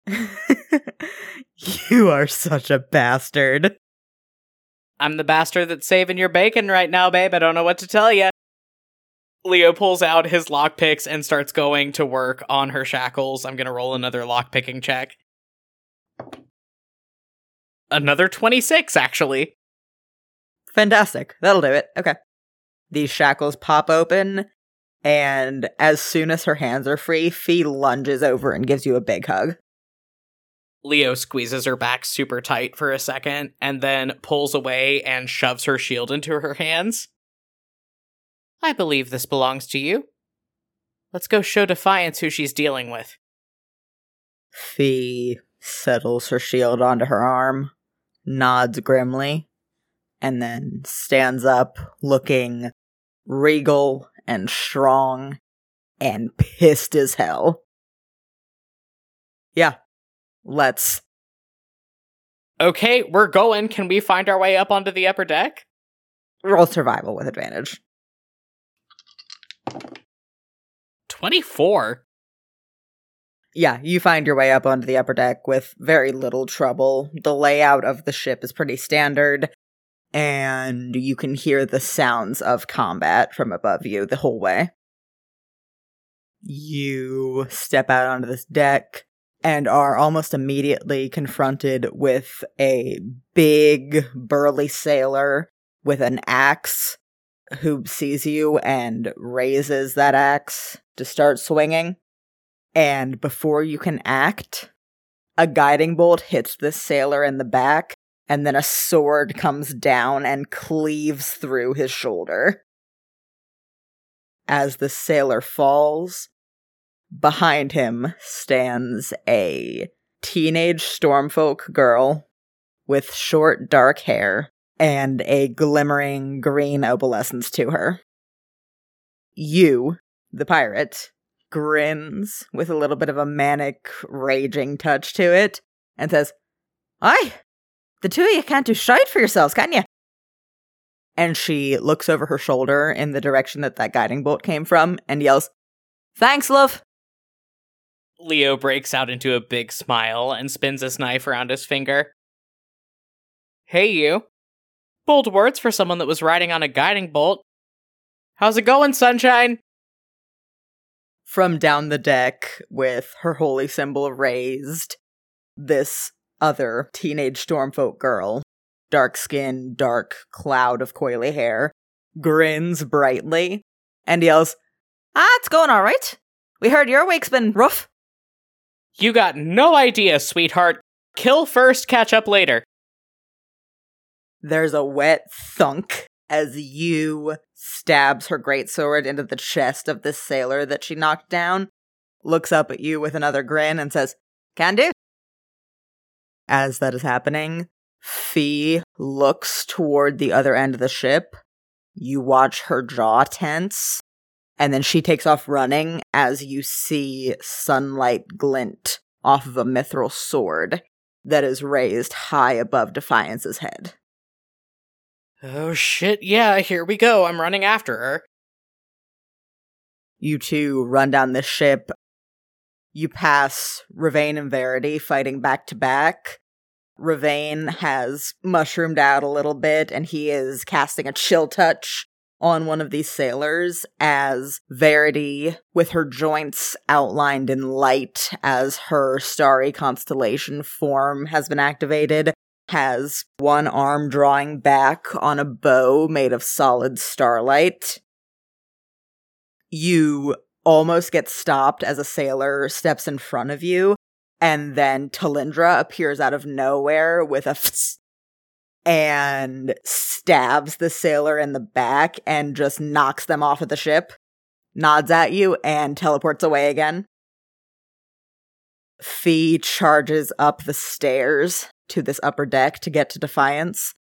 [SPEAKER 2] You are such a bastard.
[SPEAKER 1] I'm the bastard that's saving your bacon right now, babe. I don't know what to tell you. Leo pulls out his lockpicks and starts going to work on her shackles. I'm gonna roll another lockpicking check. Another 26, actually.
[SPEAKER 2] Fantastic. That'll do it. Okay. These shackles pop open, and as soon as her hands are free, Fee lunges over and gives you a big hug.
[SPEAKER 1] Leo squeezes her back super tight for a second and then pulls away and shoves her shield into her hands. I believe this belongs to you. Let's go show Defiance who she's dealing with.
[SPEAKER 2] Fee settles her shield onto her arm, nods grimly, and then stands up looking regal and strong and pissed as hell. Yeah, let's.
[SPEAKER 1] Okay, we're going. Can we find our way up onto the upper deck?
[SPEAKER 2] Roll survival with advantage.
[SPEAKER 1] 24.
[SPEAKER 2] Yeah, you find your way up onto the upper deck with very little trouble. The layout of the ship is pretty standard, and you can hear the sounds of combat from above you the whole way. You step out onto this deck and are almost immediately confronted with a big, burly sailor with an axe who sees you and raises that axe to start swinging. And before you can act, a guiding bolt hits this sailor in the back, and then a sword comes down and cleaves through his shoulder. As the sailor falls, behind him stands a teenage stormfolk girl with short dark hair and a glimmering green opalescence to her. You, the pirate, grins with a little bit of a manic, raging touch to it and says, Aye, the two of you can't do shite for yourselves, can you? And she looks over her shoulder in the direction that that guiding bolt came from and yells, Thanks, love.
[SPEAKER 1] Leo breaks out into a big smile and spins his knife around his finger. Hey, you. Bold words for someone that was riding on a guiding bolt. How's it going, sunshine?
[SPEAKER 2] From down the deck, with her holy symbol raised, this other teenage stormfolk girl, dark skin, dark cloud of coily hair, grins brightly and yells, Ah, it's going all right. We heard your week's been rough.
[SPEAKER 1] You got no idea, sweetheart. Kill first, catch up later.
[SPEAKER 2] There's a wet thunk as you stabs her greatsword into the chest of this sailor that she knocked down, looks up at you with another grin, and says, Can do. As that is happening, Fee looks toward the other end of the ship. You watch her jaw tense, and then she takes off running as you see sunlight glint off of a mithril sword that is raised high above Defiance's head.
[SPEAKER 1] Oh shit, yeah, here we go. I'm running after her.
[SPEAKER 2] You two run down the ship. You pass Ravain and Verity fighting back to back. Ravain has mushroomed out a little bit and he is casting a chill touch on one of these sailors as Verity, with her joints outlined in light as her starry constellation form has been activated, has one arm drawing back on a bow made of solid starlight. You almost get stopped as a sailor steps in front of you, and then Talindra appears out of nowhere with a and stabs the sailor in the back and just knocks them off of the ship, nods at you, and teleports away again. Fee charges up the stairs to this upper deck to get to Defiance,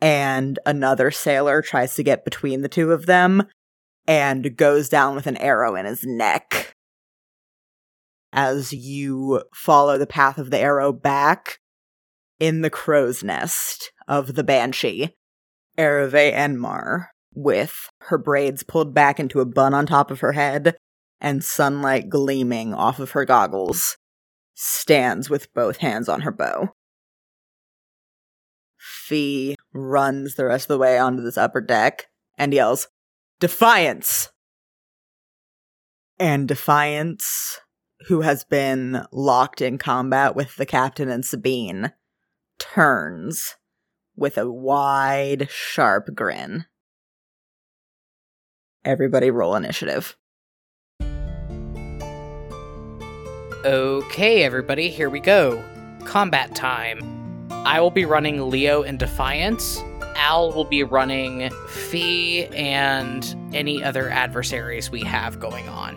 [SPEAKER 2] and another sailor tries to get between the two of them and goes down with an arrow in his neck. As you follow the path of the arrow back, in the crow's nest of the Banshee, Ereve Enmar, with her braids pulled back into a bun on top of her head and sunlight gleaming off of her goggles, stands with both hands on her bow. Fee runs the rest of the way onto this upper deck and yells, Defiance! And Defiance, who has been locked in combat with the captain and Sabine, turns with a wide, sharp grin. Everybody roll initiative.
[SPEAKER 1] Okay, everybody, here we go. Combat time. I will be running Leo in Defiance. Al will be running Fee and any other adversaries we have going on.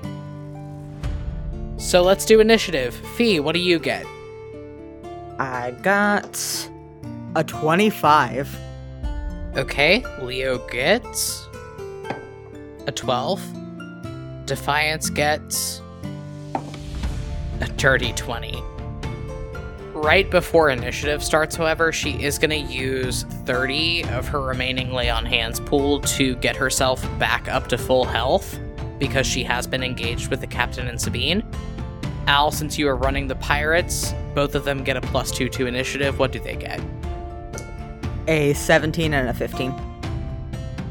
[SPEAKER 1] So let's do initiative. Fee, what do you get?
[SPEAKER 2] I got a 25.
[SPEAKER 1] Okay, Leo gets a 12. Defiance gets a dirty 20. Right before initiative starts, however, she is going to use 30 of her remaining lay on hands pool to get herself back up to full health because she has been engaged with the captain and Sabine. Al, since you are running the pirates, both of them get a plus two to initiative. What do they get?
[SPEAKER 2] A 17 and a 15.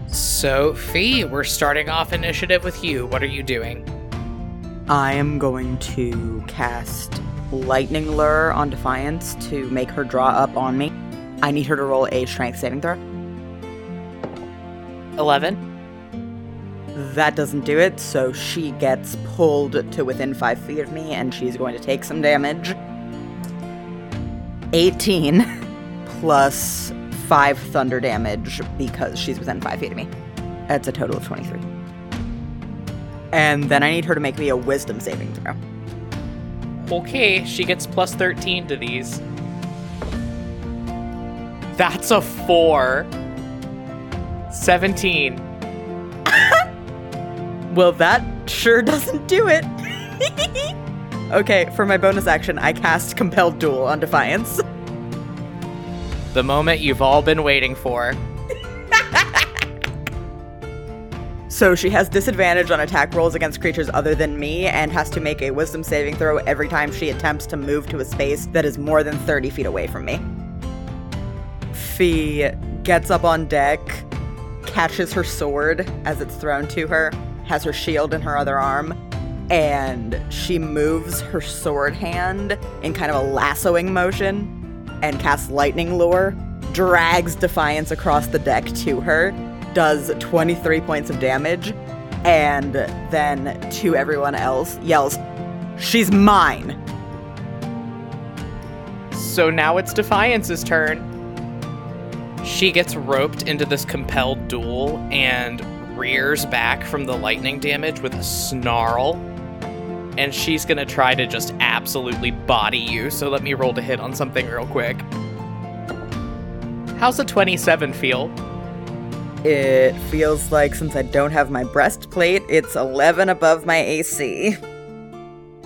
[SPEAKER 1] Sophie, we're starting off initiative with you. What are you doing?
[SPEAKER 2] I am going to cast Lightning Lure on Defiance to make her draw up on me. I need her to roll a strength saving throw.
[SPEAKER 1] 11.
[SPEAKER 2] That doesn't do it, so she gets pulled to within five feet of me and she's going to take some damage. 18 plus 5 thunder damage because she's within 5 feet of me. That's a total of 23. And then I need her to make me a wisdom saving throw.
[SPEAKER 1] Okay, she gets plus 13 to these. That's a 4. 17.
[SPEAKER 2] Well, that sure doesn't do it. okay, for my bonus action, I cast Compelled Duel on Defiance.
[SPEAKER 1] The moment you've all been waiting for.
[SPEAKER 2] So she has disadvantage on attack rolls against creatures other than me and has to make a wisdom saving throw every time she attempts to move to a space that is more than 30 feet away from me. Fee gets up on deck, catches her sword as it's thrown to her, has her shield in her other arm, and she moves her sword hand in kind of a lassoing motion and casts lightning lure, drags Defiance across the deck to her, does 23 points of damage, and then to everyone else yells, She's mine!
[SPEAKER 1] So now it's Defiance's turn. She gets roped into this compelled duel and rears back from the lightning damage with a snarl. And she's gonna try to just absolutely body you. So let me roll to hit on something real quick. How's a 27 feel?
[SPEAKER 2] It feels like since I don't have my breastplate, it's 11 above my AC.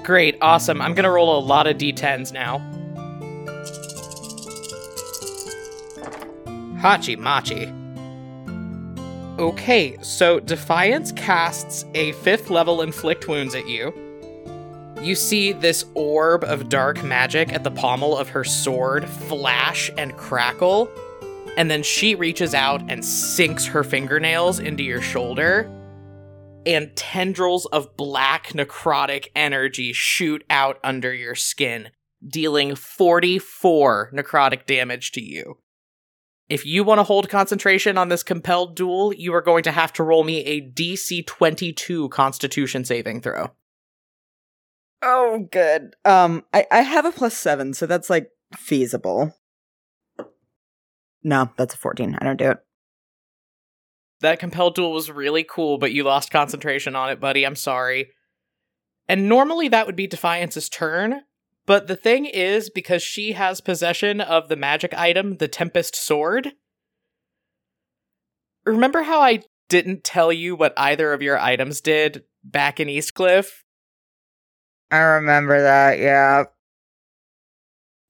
[SPEAKER 1] Great, awesome. I'm gonna roll a lot of d10s now. Hachi Machi. Okay, so Defiance casts a fifth level inflict wounds at you. You see this orb of dark magic at the pommel of her sword flash and crackle, and then she reaches out and sinks her fingernails into your shoulder, and tendrils of black necrotic energy shoot out under your skin, dealing 44 necrotic damage to you. If you want to hold concentration on this compelled duel, you are going to have to roll me a DC 22 constitution saving throw.
[SPEAKER 2] Oh, good. Um, I, I have a plus seven, so that's like feasible. No, that's a 14. I don't do it.
[SPEAKER 1] That compelled duel was really cool, but you lost concentration on it, buddy. I'm sorry. And normally that would be Defiance's turn, but the thing is, because she has possession of the magic item, the Tempest Sword. Remember how I didn't tell you what either of your items did back in Eastcliff?
[SPEAKER 2] I remember that, yeah.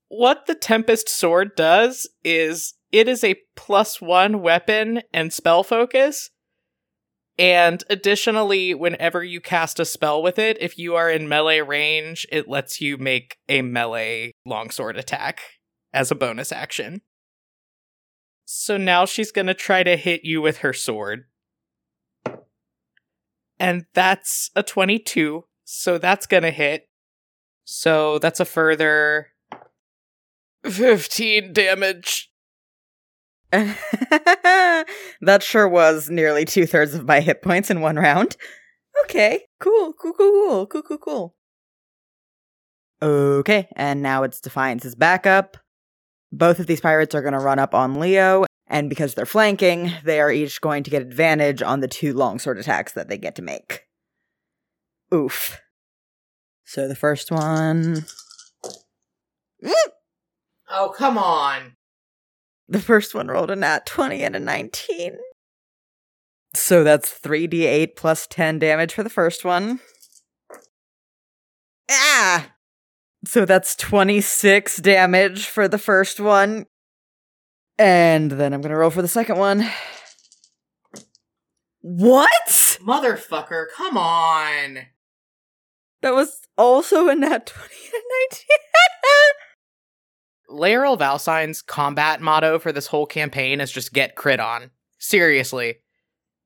[SPEAKER 1] What the Tempest Sword does is it is a plus one weapon and spell focus. And additionally, whenever you cast a spell with it, if you are in melee range, it lets you make a melee longsword attack as a bonus action. So now she's gonna try to hit you with her sword. And that's a 22, so that's gonna hit. So that's a further 15 damage.
[SPEAKER 2] that sure was nearly two thirds of my hit points in one round. Okay, cool, cool, cool, cool, cool, cool, cool. Okay, and now it's Defiance's backup. Both of these pirates are going to run up on Leo, and because they're flanking, they are each going to get advantage on the two longsword attacks that they get to make. Oof. So the first one.
[SPEAKER 1] Oh, come on.
[SPEAKER 2] The first one rolled a nat 20 and a 19. So that's 3d8 plus 10 damage for the first one. Ah! So that's 26 damage for the first one. And then I'm going to roll for the second one. What?
[SPEAKER 1] Motherfucker, come on.
[SPEAKER 2] That was also a nat 20 and a 19.
[SPEAKER 1] Laeral Valsign's combat motto for this whole campaign is just get crit on. Seriously.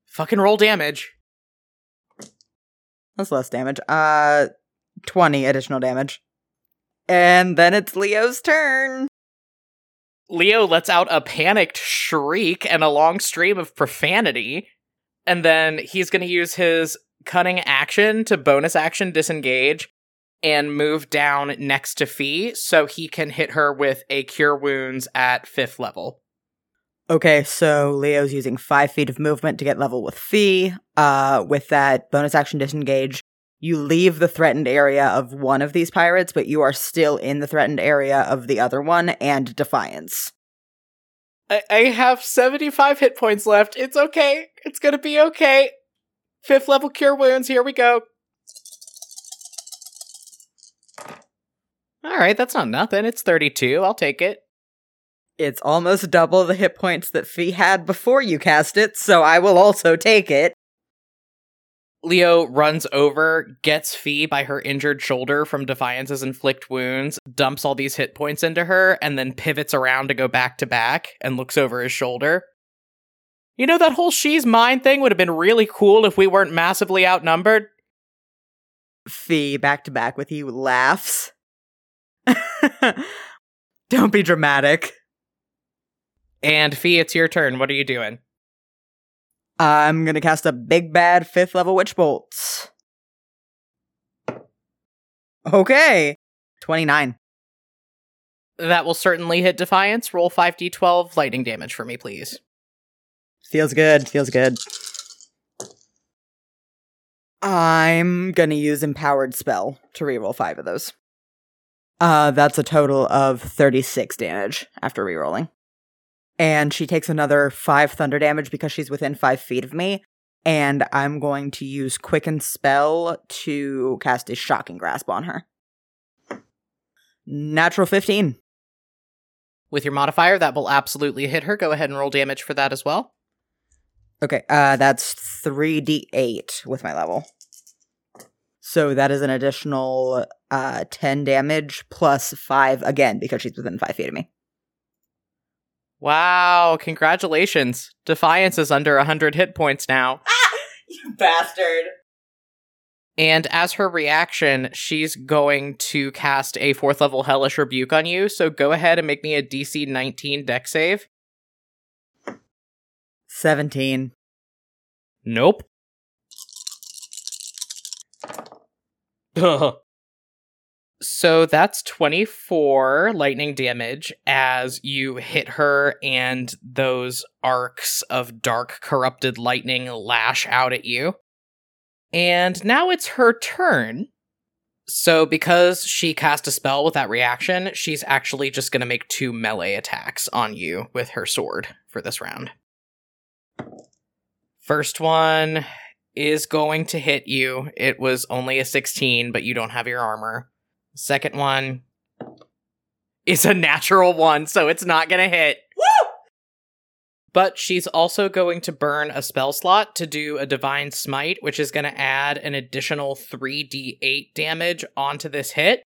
[SPEAKER 1] Fucking roll damage.
[SPEAKER 2] That's less damage. Uh 20 additional damage. And then it's Leo's turn.
[SPEAKER 1] Leo lets out a panicked shriek and a long stream of profanity. And then he's going to use his cunning action to bonus action disengage and move down next to Fee so he can hit her with a cure wounds at fifth level.
[SPEAKER 2] Okay, so Leo's using five feet of movement to get level with Fee. Uh, with that bonus action disengage, you leave the threatened area of one of these pirates, but you are still in the threatened area of the other one and Defiance.
[SPEAKER 1] I, I have 75 hit points left. It's okay. It's gonna be okay. Fifth level cure wounds, here we go. All right, that's not nothing. It's 32. I'll take it.
[SPEAKER 2] It's almost double the hit points that Fee had before you cast it, so I will also take it.
[SPEAKER 1] Leo runs over, gets Fee by her injured shoulder from Defiance's inflict wounds, dumps all these hit points into her, and then pivots around to go back to back and looks over his shoulder. You know, that whole she's mine thing would have been really cool if we weren't massively outnumbered.
[SPEAKER 2] Fee, back to back with you, laughs. Don't be dramatic.
[SPEAKER 1] And Fee, it's your turn. What are you doing?
[SPEAKER 2] I'm gonna cast a big bad fifth level witch bolts. Okay. 29.
[SPEAKER 1] That will certainly hit Defiance. Roll 5d12 lightning damage for me, please.
[SPEAKER 2] Feels good. Feels good. I'm gonna use empowered spell to reroll five of those. Uh, that's a total of 36 damage after rerolling. And she takes another five thunder damage because she's within five feet of me. And I'm going to use quicken spell to cast a shocking grasp on her. Natural 15.
[SPEAKER 1] With your modifier, that will absolutely hit her. Go ahead and roll damage for that as well.
[SPEAKER 2] Okay, uh, that's 3d8 with my level. So that is an additional uh, 10 damage plus 5 again because she's within 5 feet of me.
[SPEAKER 1] Wow, congratulations. Defiance is under 100 hit points now.
[SPEAKER 2] Ah! You bastard.
[SPEAKER 1] And as her reaction, she's going to cast a fourth level Hellish Rebuke on you. So go ahead and make me a DC 19 dex save.
[SPEAKER 2] 17.
[SPEAKER 1] Nope. so that's 24 lightning damage as you hit her, and those arcs of dark corrupted lightning lash out at you. And now it's her turn. So, because she cast a spell with that reaction, she's actually just going to make two melee attacks on you with her sword for this round. First one is going to hit you. It was only a 16, but you don't have your armor. Second one is a natural one, so it's not going to hit. Woo! But she's also going to burn a spell slot to do a divine smite, which is going to add an additional 3d8 damage onto this hit.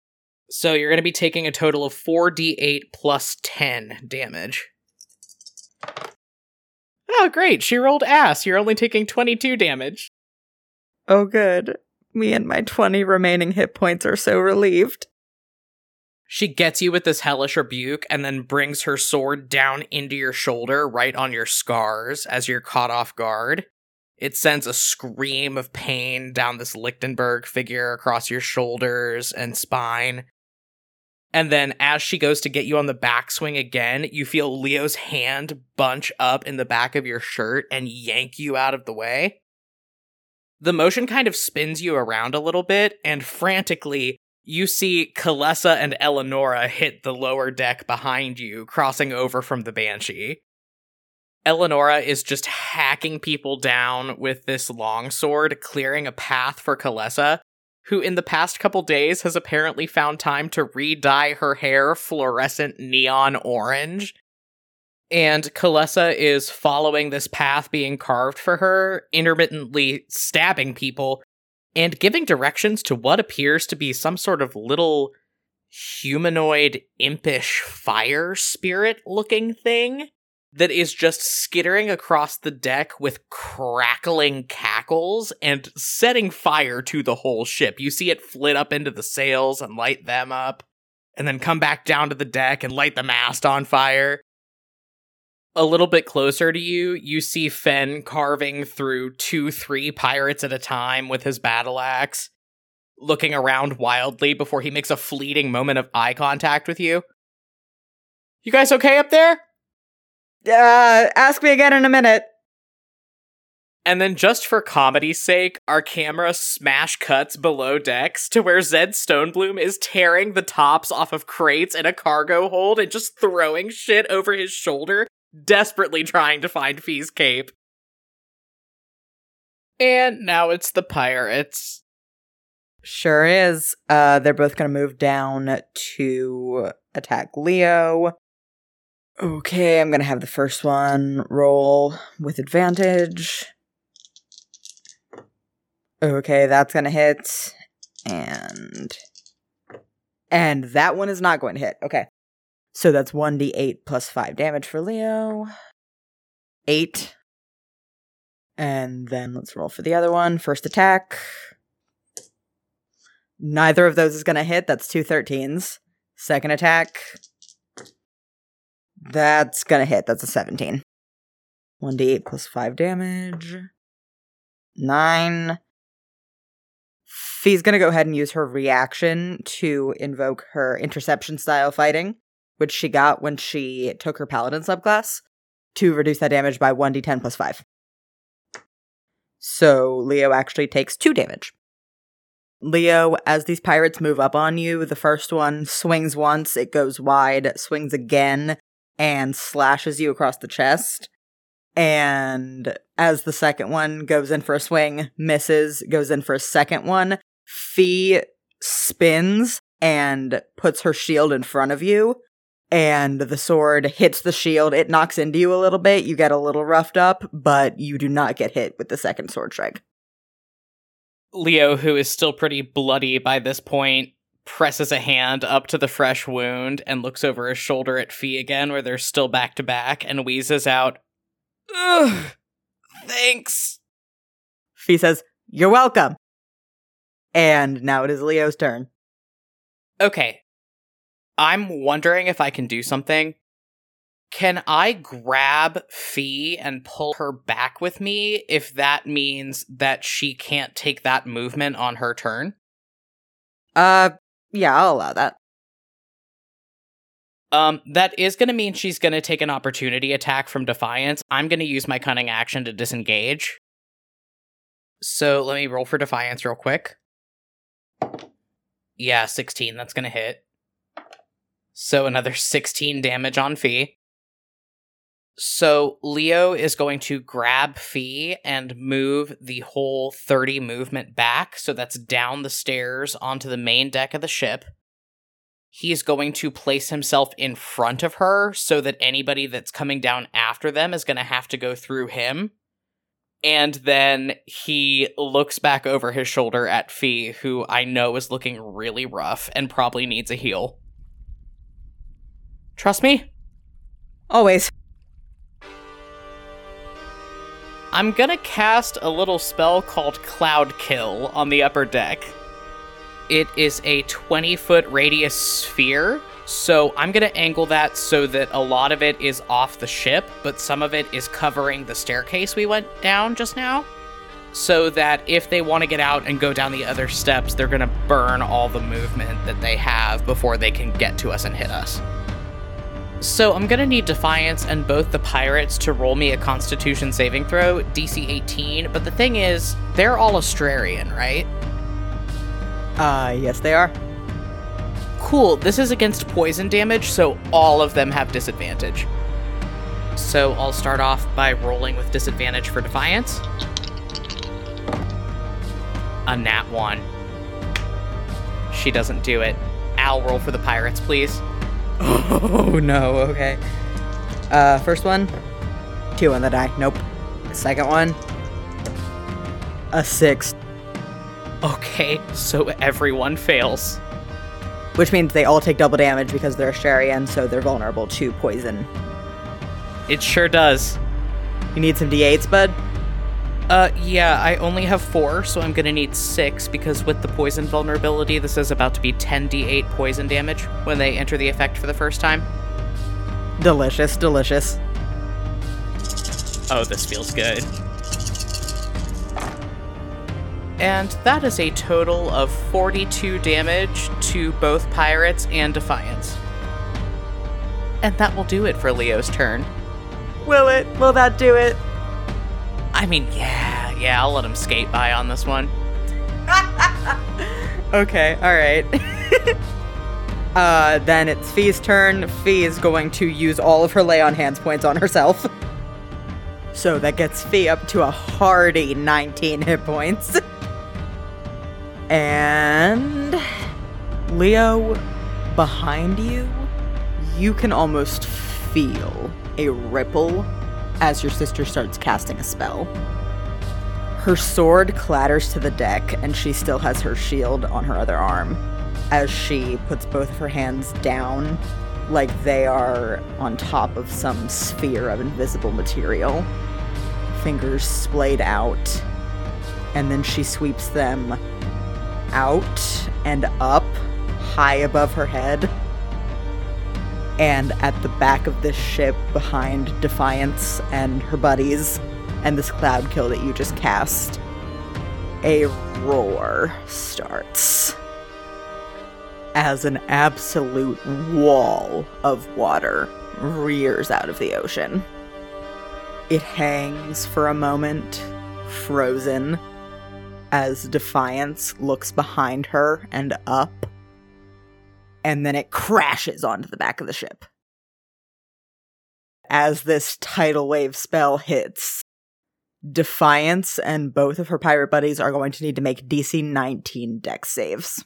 [SPEAKER 1] So you're going to be taking a total of 4d8 plus 10 damage. Oh, great. She rolled ass. You're only taking 22 damage.
[SPEAKER 2] Oh, good. Me and my 20 remaining hit points are so relieved.
[SPEAKER 1] She gets you with this hellish rebuke and then brings her sword down into your shoulder, right on your scars, as you're caught off guard. It sends a scream of pain down this Lichtenberg figure across your shoulders and spine. And then as she goes to get you on the backswing again, you feel Leo's hand bunch up in the back of your shirt and yank you out of the way. The motion kind of spins you around a little bit, and frantically, you see Kalessa and Eleonora hit the lower deck behind you, crossing over from the Banshee. Eleonora is just hacking people down with this longsword, clearing a path for Kalessa, who in the past couple days has apparently found time to re-dye her hair fluorescent neon orange. And Kalessa is following this path being carved for her, intermittently stabbing people and giving directions to what appears to be some sort of little humanoid, impish fire spirit looking thing that is just skittering across the deck with crackling cackles and setting fire to the whole ship. You see it flit up into the sails and light them up, and then come back down to the deck and light the mast on fire. A little bit closer to you, you see Fen carving through two, three pirates at a time with his battle axe, looking around wildly before he makes a fleeting moment of eye contact with you. You guys okay up there?
[SPEAKER 2] Uh, ask me again in a minute.
[SPEAKER 1] And then, just for comedy's sake, our camera smash cuts below decks to where Zed Stonebloom is tearing the tops off of crates in a cargo hold and just throwing shit over his shoulder, desperately trying to find Fee's cape. And now it's the pirates.
[SPEAKER 2] Sure is. Uh, they're both gonna move down to attack Leo. Okay, I'm gonna have the first one roll with advantage. Okay, that's gonna hit. And. And that one is not going to hit. Okay. So that's 1d8 plus 5 damage for Leo. 8. And then let's roll for the other one. First attack. Neither of those is going to hit. That's two 13s. Second attack. That's gonna hit. That's a 17. 1d8 plus 5 damage. 9. Fee's gonna go ahead and use her reaction to invoke her interception style fighting, which she got when she took her paladin subclass, to reduce that damage by 1d10 plus 5. So Leo actually takes 2 damage. Leo, as these pirates move up on you, the first one swings once, it goes wide, swings again, and slashes you across the chest. And as the second one goes in for a swing, misses, goes in for a second one, Fee spins and puts her shield in front of you. And the sword hits the shield. It knocks into you a little bit. You get a little roughed up, but you do not get hit with the second sword strike.
[SPEAKER 1] Leo, who is still pretty bloody by this point, presses a hand up to the fresh wound and looks over his shoulder at Fee again, where they're still back to back, and wheezes out, Ugh, thanks.
[SPEAKER 2] Fee says, You're welcome. And now it is Leo's turn.
[SPEAKER 1] Okay. I'm wondering if I can do something. Can I grab Fee and pull her back with me if that means that she can't take that movement on her turn?
[SPEAKER 2] Uh, yeah, I'll allow that.
[SPEAKER 1] Um, that is going to mean she's going to take an opportunity attack from Defiance. I'm going to use my cunning action to disengage. So let me roll for Defiance real quick. Yeah, 16. That's going to hit. So another 16 damage on Fee. So Leo is going to grab Fee and move the whole 30 movement back. So that's down the stairs onto the main deck of the ship. He's going to place himself in front of her so that anybody that's coming down after them is going to have to go through him. And then he looks back over his shoulder at Fee, who I know is looking really rough and probably needs a heal. Trust me?
[SPEAKER 2] Always.
[SPEAKER 1] I'm gonna cast a little spell called Cloud Kill on the upper deck. It is a 20 foot radius sphere, so I'm gonna angle that so that a lot of it is off the ship, but some of it is covering the staircase we went down just now. So that if they want to get out and go down the other steps, they're gonna burn all the movement that they have before they can get to us and hit us. So I'm gonna need Defiance and both the pirates to roll me a Constitution saving throw, DC 18. But the thing is, they're all Astrarian, right?
[SPEAKER 2] Uh, yes, they are.
[SPEAKER 1] Cool. This is against poison damage, so all of them have disadvantage. So I'll start off by rolling with disadvantage for Defiance. A nat one. She doesn't do it. Al, roll for the pirates, please.
[SPEAKER 2] Oh no, okay. Uh, first one, two on the die. Nope. Second one, a six,
[SPEAKER 1] Okay, so everyone fails.
[SPEAKER 2] which means they all take double damage because they're Astrarian, so they're vulnerable to poison.
[SPEAKER 1] It sure does.
[SPEAKER 2] You need some d8s, bud?
[SPEAKER 1] Uh, yeah, I only have four, so I'm gonna need six because with the poison vulnerability, this is about to be 10d8 poison damage when they enter the effect for the first time.
[SPEAKER 2] Delicious, delicious.
[SPEAKER 1] Oh, this feels good. And that is a total of 42 damage to both pirates and Defiance. And that will do it for Leo's turn.
[SPEAKER 2] Will it? Will that do it?
[SPEAKER 1] I mean, yeah, yeah, I'll let him skate by on this one.
[SPEAKER 2] Okay, alright. uh, then it's Fee's turn. Fee is going to use all of her lay on hands points on herself. So that gets Fee up to a hearty 19 hit points. and Leo, behind you, you can almost feel a ripple as your sister starts casting a spell. Her sword clatters to the deck, and she still has her shield on her other arm as she puts both of her hands down like they are on top of some sphere of invisible material. Fingers splayed out, and then she sweeps them out and up high above her head. And at the back of this ship, behind Defiance and her buddies, and this cloud kill that you just cast, a roar starts as an absolute wall of water rears out of the ocean. It hangs for a moment, frozen, as Defiance looks behind her and up, and then it crashes onto the back of the ship. As this tidal wave spell hits, Defiance and both of her pirate buddies are going to need to make DC 19 dex saves.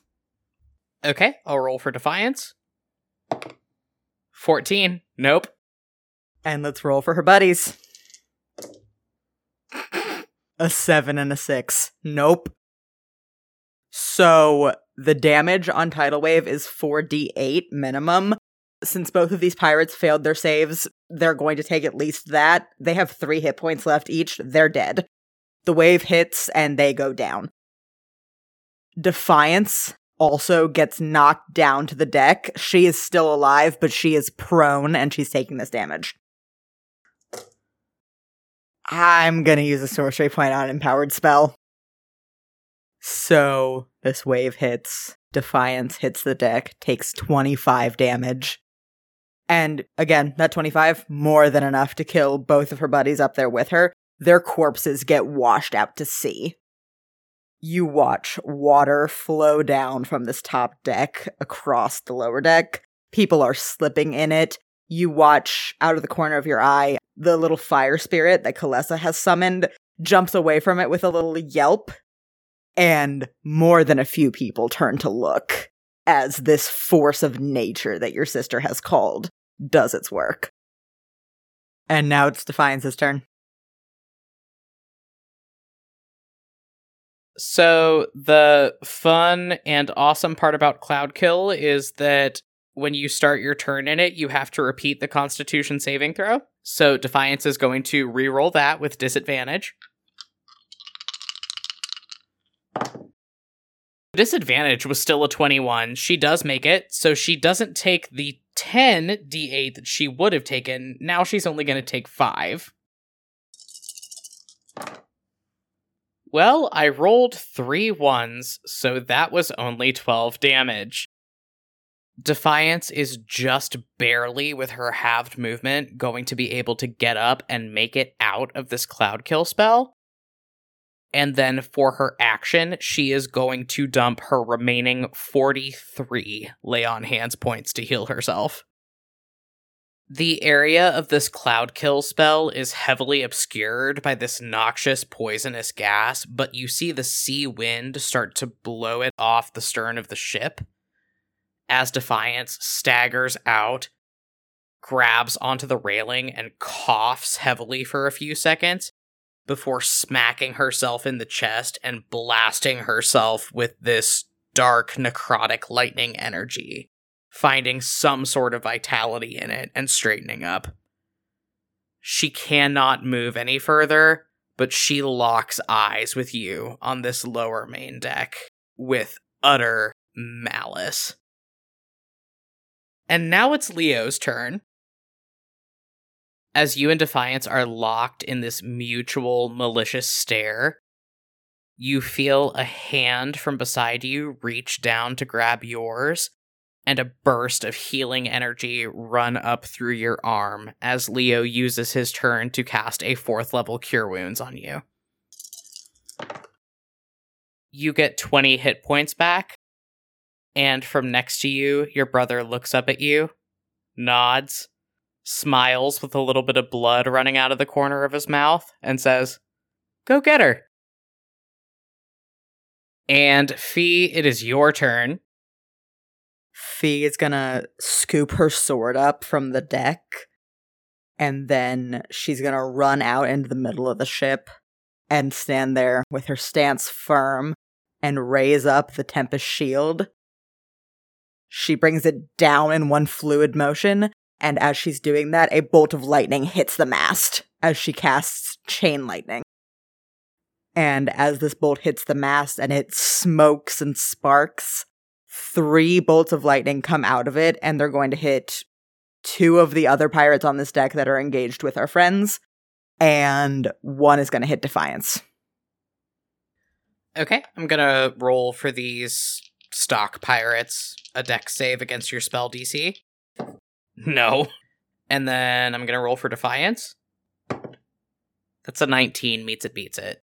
[SPEAKER 1] Okay, I'll roll for Defiance. 14. Nope.
[SPEAKER 2] And let's roll for her buddies. A seven and a six. Nope. So the damage on Tidal Wave is 4d8 minimum. Since both of these pirates failed their saves, they're going to take at least that. They have three hit points left each. They're dead. The wave hits and they go down. Defiance also gets knocked down to the deck. She is still alive, but she is prone and she's taking this damage. I'm gonna use a sorcery point on empowered spell. So this wave hits, Defiance hits the deck, takes 25 damage. And again, that 25, more than enough to kill both of her buddies up there with her. Their corpses get washed out to sea. You watch water flow down from this top deck across the lower deck. People are slipping in it. You watch out of the corner of your eye the little fire spirit that Kalesa has summoned jumps away from it with a little yelp, and more than a few people turn to look as this force of nature that your sister has called does its work. And now it's Defiance's turn.
[SPEAKER 1] So the fun and awesome part about Cloud Kill is that when you start your turn in it, you have to repeat the Constitution saving throw. So Defiance is going to re-roll that with disadvantage. Disadvantage was still a 21. She does make it, so she doesn't take the 10 d8 that she would have taken. Now she's only going to take 5. Well, I rolled three ones, so that was only 12 damage. Defiance is just barely, with her halved movement, going to be able to get up and make it out of this cloud kill spell. And then for her action, she is going to dump her remaining 43 lay on hands points to heal herself. The area of this cloud kill spell is heavily obscured by this noxious poisonous gas, but you see the sea wind start to blow it off the stern of the ship as Defiance staggers out, grabs onto the railing, and coughs heavily for a few seconds before smacking herself in the chest and blasting herself with this dark necrotic lightning energy finding some sort of vitality in it and straightening up. She cannot move any further, but she locks eyes with you on this lower main deck with utter malice. And now it's Leo's turn. As you and Defiance are locked in this mutual malicious stare, you feel a hand from beside you reach down to grab yours, and a burst of healing energy run up through your arm as Leo uses his turn to cast a fourth level Cure Wounds on you. You get 20 hit points back, and from next to you, your brother looks up at you, nods, smiles with a little bit of blood running out of the corner of his mouth, and says, Go get her. And Fee, it is your turn.
[SPEAKER 2] Fee is gonna scoop her sword up from the deck, and then she's gonna run out into the middle of the ship and stand there with her stance firm and raise up the Tempest shield. She brings it down in one fluid motion, and as she's doing that, a bolt of lightning hits the mast as she casts Chain Lightning. And as this bolt hits the mast and it smokes and sparks, three bolts of lightning come out of it, and they're going to hit two of the other pirates on this deck that are engaged with our friends, and one is going to hit Defiance.
[SPEAKER 1] Okay, I'm gonna roll for these stock pirates a dex save against your spell DC. No. And then I'm gonna roll for Defiance. That's a 19, meets it, beats it.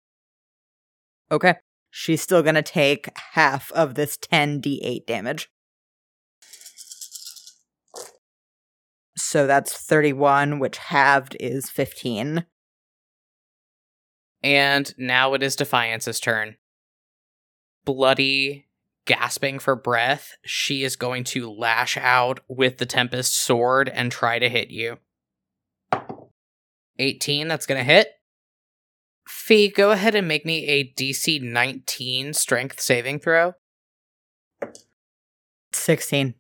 [SPEAKER 2] Okay she's still going to take half of this 10d8 damage. So that's 31, which halved is 15.
[SPEAKER 1] And now it is Defiance's turn. Bloody, gasping for breath, she is going to lash out with the Tempest sword and try to hit you. 18, that's going to hit. Fee, go ahead and make me a DC 19 strength saving throw.
[SPEAKER 2] 16.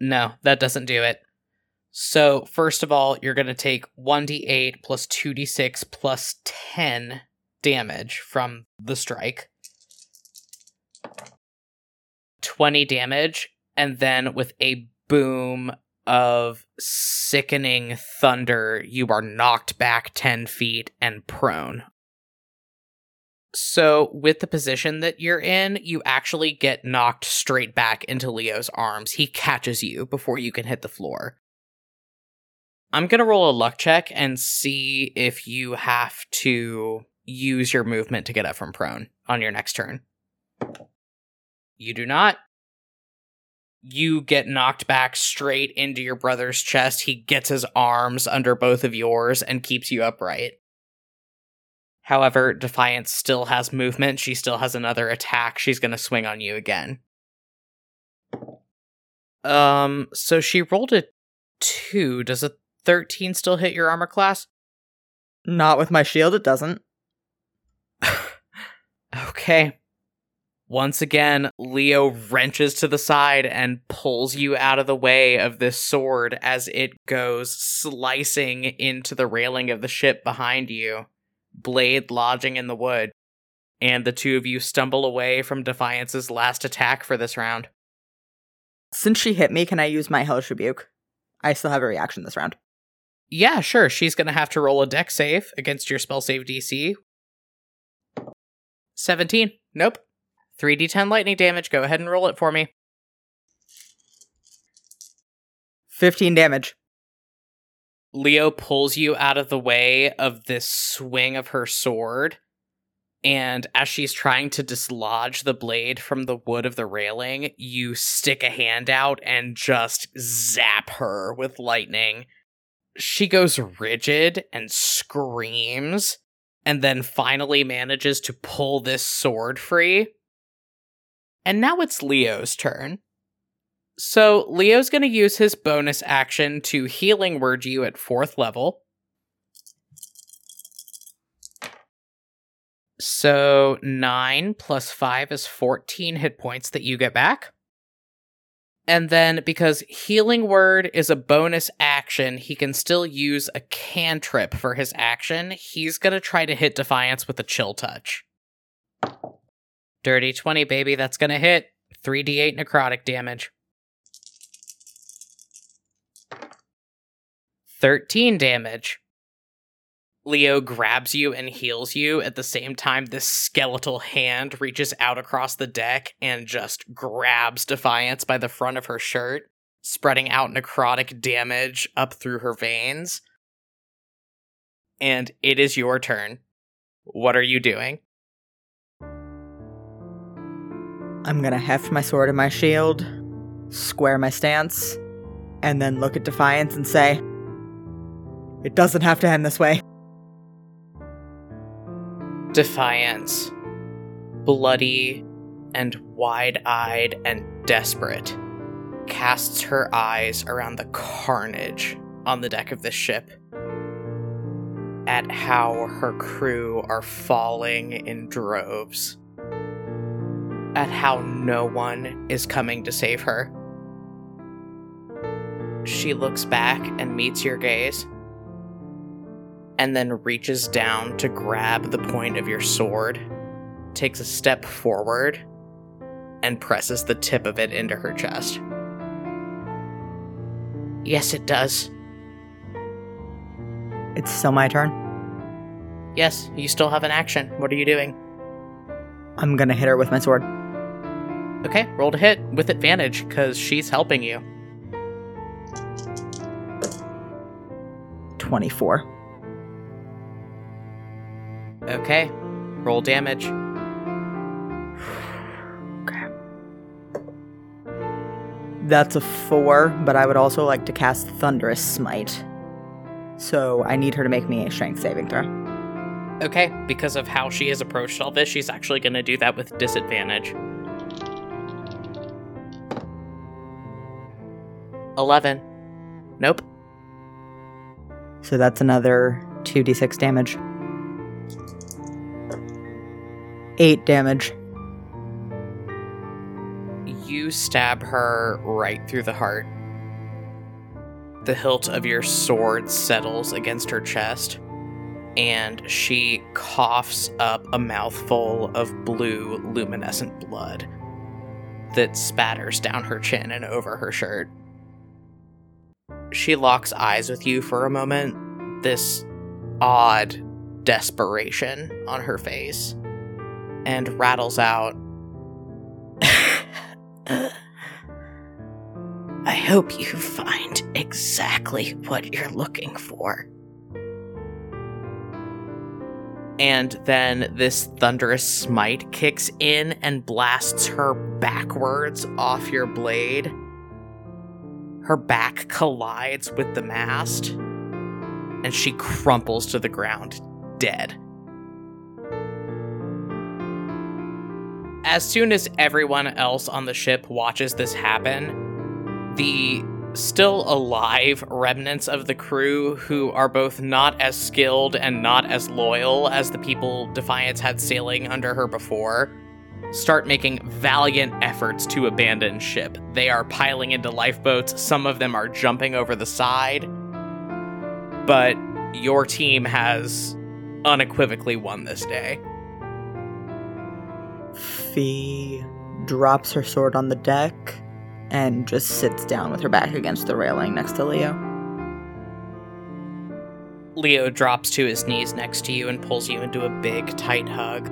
[SPEAKER 1] No, that doesn't do it. So, first of all, you're going to take 1d8 plus 2d6 plus 10 damage from the strike. 20 damage, and then with a boom of sickening thunder, you are knocked back 10 feet and prone. So, with the position that you're in, you actually get knocked straight back into Leo's arms. He catches you before you can hit the floor. I'm going to roll a luck check and see if you have to use your movement to get up from prone on your next turn. You do not. You get knocked back straight into your brother's chest. He gets his arms under both of yours and keeps you upright. However, Defiance still has movement. She still has another attack. She's going to swing on you again. Um, so she rolled a 2. Does a 13 still hit your armor class?
[SPEAKER 2] Not with my shield, it doesn't.
[SPEAKER 1] okay. Once again, Leo wrenches to the side and pulls you out of the way of this sword as it goes slicing into the railing of the ship behind you blade lodging in the wood, and the two of you stumble away from Defiance's last attack for this round.
[SPEAKER 2] Since she hit me, can I use my Hellish Rebuke? I still have a reaction this round.
[SPEAKER 1] Yeah, sure. She's going to have to roll a dex save against your spell save DC. 17. Nope. 3d10 lightning damage. Go ahead and roll it for me.
[SPEAKER 2] 15 damage.
[SPEAKER 1] Leo pulls you out of the way of this swing of her sword. And as she's trying to dislodge the blade from the wood of the railing, you stick a hand out and just zap her with lightning. She goes rigid and screams, and then finally manages to pull this sword free. And now it's Leo's turn. So Leo's going to use his bonus action to healing word you at fourth level. So 9 plus 5 is 14 hit points that you get back. And then because healing word is a bonus action, he can still use a cantrip for his action. He's going to try to hit Defiance with a chill touch. Dirty 20, baby. That's going to hit. 3d8 necrotic damage. 13 damage. Leo grabs you and heals you at the same time this skeletal hand reaches out across the deck and just grabs Defiance by the front of her shirt, spreading out necrotic damage up through her veins. And it is your turn. What are you doing?
[SPEAKER 2] I'm gonna heft my sword and my shield, square my stance, and then look at Defiance and say, it doesn't have to end this way.
[SPEAKER 1] Defiance, bloody and wide eyed and desperate, casts her eyes around the carnage on the deck of the ship at how her crew are falling in droves, at how no one is coming to save her. She looks back and meets your gaze and then reaches down to grab the point of your sword, takes a step forward, and presses the tip of it into her chest. Yes, it does.
[SPEAKER 2] It's still my turn.
[SPEAKER 1] Yes, you still have an action. What are you doing?
[SPEAKER 2] I'm gonna hit her with my sword.
[SPEAKER 1] Okay, roll to hit with advantage because she's helping you.
[SPEAKER 2] 24.
[SPEAKER 1] Okay, roll damage.
[SPEAKER 2] okay. That's a 4, but I would also like to cast Thunderous Smite. So I need her to make me a strength saving throw.
[SPEAKER 1] Okay, because of how she has approached all this, she's actually going to do that with disadvantage. 11. Nope.
[SPEAKER 2] So that's another 2d6 damage. 8 damage.
[SPEAKER 1] You stab her right through the heart. The hilt of your sword settles against her chest, and she coughs up a mouthful of blue, luminescent blood. that spatters down her chin and over her shirt. She locks eyes with you for a moment, this odd desperation on her face, and rattles out I hope you find exactly what you're looking for. And then this thunderous smite kicks in and blasts her backwards off your blade. Her back collides with the mast, and she crumples to the ground, dead. As soon as everyone else on the ship watches this happen, the still alive remnants of the crew who are both not as skilled and not as loyal as the people Defiance had sailing under her before start making valiant efforts to abandon ship. They are piling into lifeboats, some of them are jumping over the side. But your team has unequivocally won this day.
[SPEAKER 2] Fee drops her sword on the deck and just sits down with her back against the railing next to Leo.
[SPEAKER 1] Leo drops to his knees next to you and pulls you into a big, tight hug.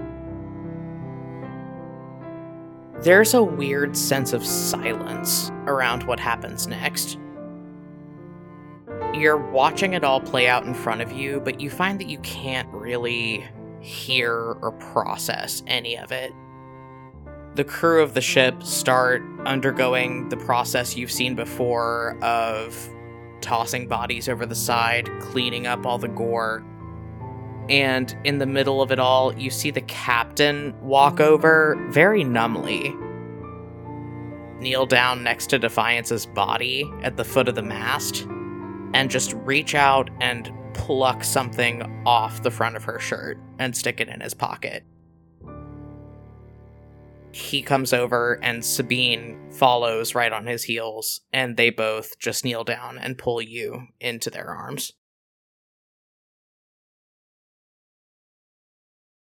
[SPEAKER 1] There's a weird sense of silence around what happens next. You're watching it all play out in front of you, but you find that you can't really hear or process any of it the crew of the ship start undergoing the process you've seen before of tossing bodies over the side, cleaning up all the gore. And in the middle of it all, you see the captain walk over very numbly, kneel down next to Defiance's body at the foot of the mast, and just reach out and pluck something off the front of her shirt and stick it in his pocket he comes over and Sabine follows right on his heels, and they both just kneel down and pull you into their arms.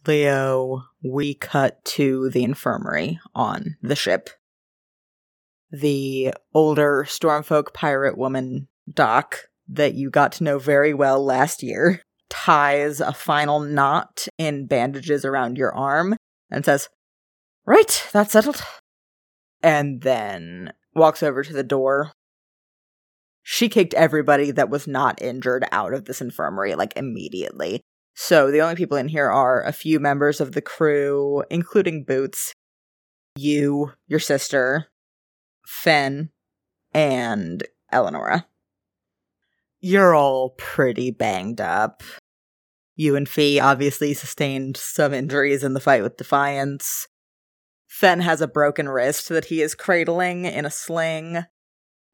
[SPEAKER 2] Leo, we cut to the infirmary on the ship. The older Stormfolk pirate woman, Doc, that you got to know very well last year, ties a final knot in bandages around your arm and says, Right, that's settled. And then walks over to the door. She kicked everybody that was not injured out of this infirmary, like immediately. So the only people in here are a few members of the crew, including Boots, you, your sister, Fen, and Eleonora. You're all pretty banged up. You and Fee obviously sustained some injuries in the fight with Defiance. Fen has a broken wrist that he is cradling in a sling.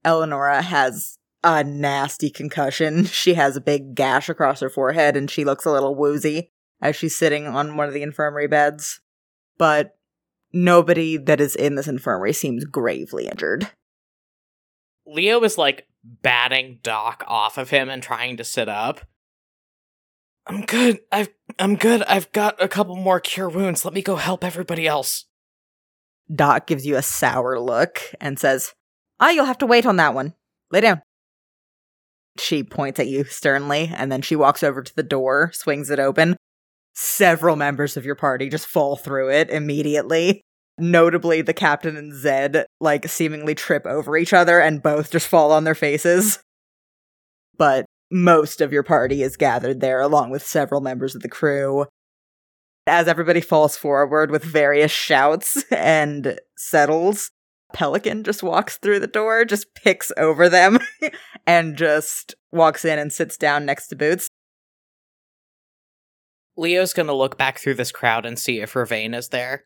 [SPEAKER 2] Eleonora has a nasty concussion. She has a big gash across her forehead and she looks a little woozy as she's sitting on one of the infirmary beds. But nobody that is in this infirmary seems gravely injured.
[SPEAKER 1] Leo is like batting Doc off of him and trying to sit up. I'm good. I've I'm good. I've got a couple more cure wounds. Let me go help everybody else.
[SPEAKER 2] Doc gives you a sour look and says, Ah, you'll have to wait on that one. Lay down. She points at you sternly, and then she walks over to the door, swings it open. Several members of your party just fall through it immediately. Notably, the captain and Zed, like, seemingly trip over each other and both just fall on their faces. But most of your party is gathered there, along with several members of the crew as everybody falls forward with various shouts and settles, Pelican just walks through the door, just picks over them, and just walks in and sits down next to Boots.
[SPEAKER 1] Leo's gonna look back through this crowd and see if Ravain is there.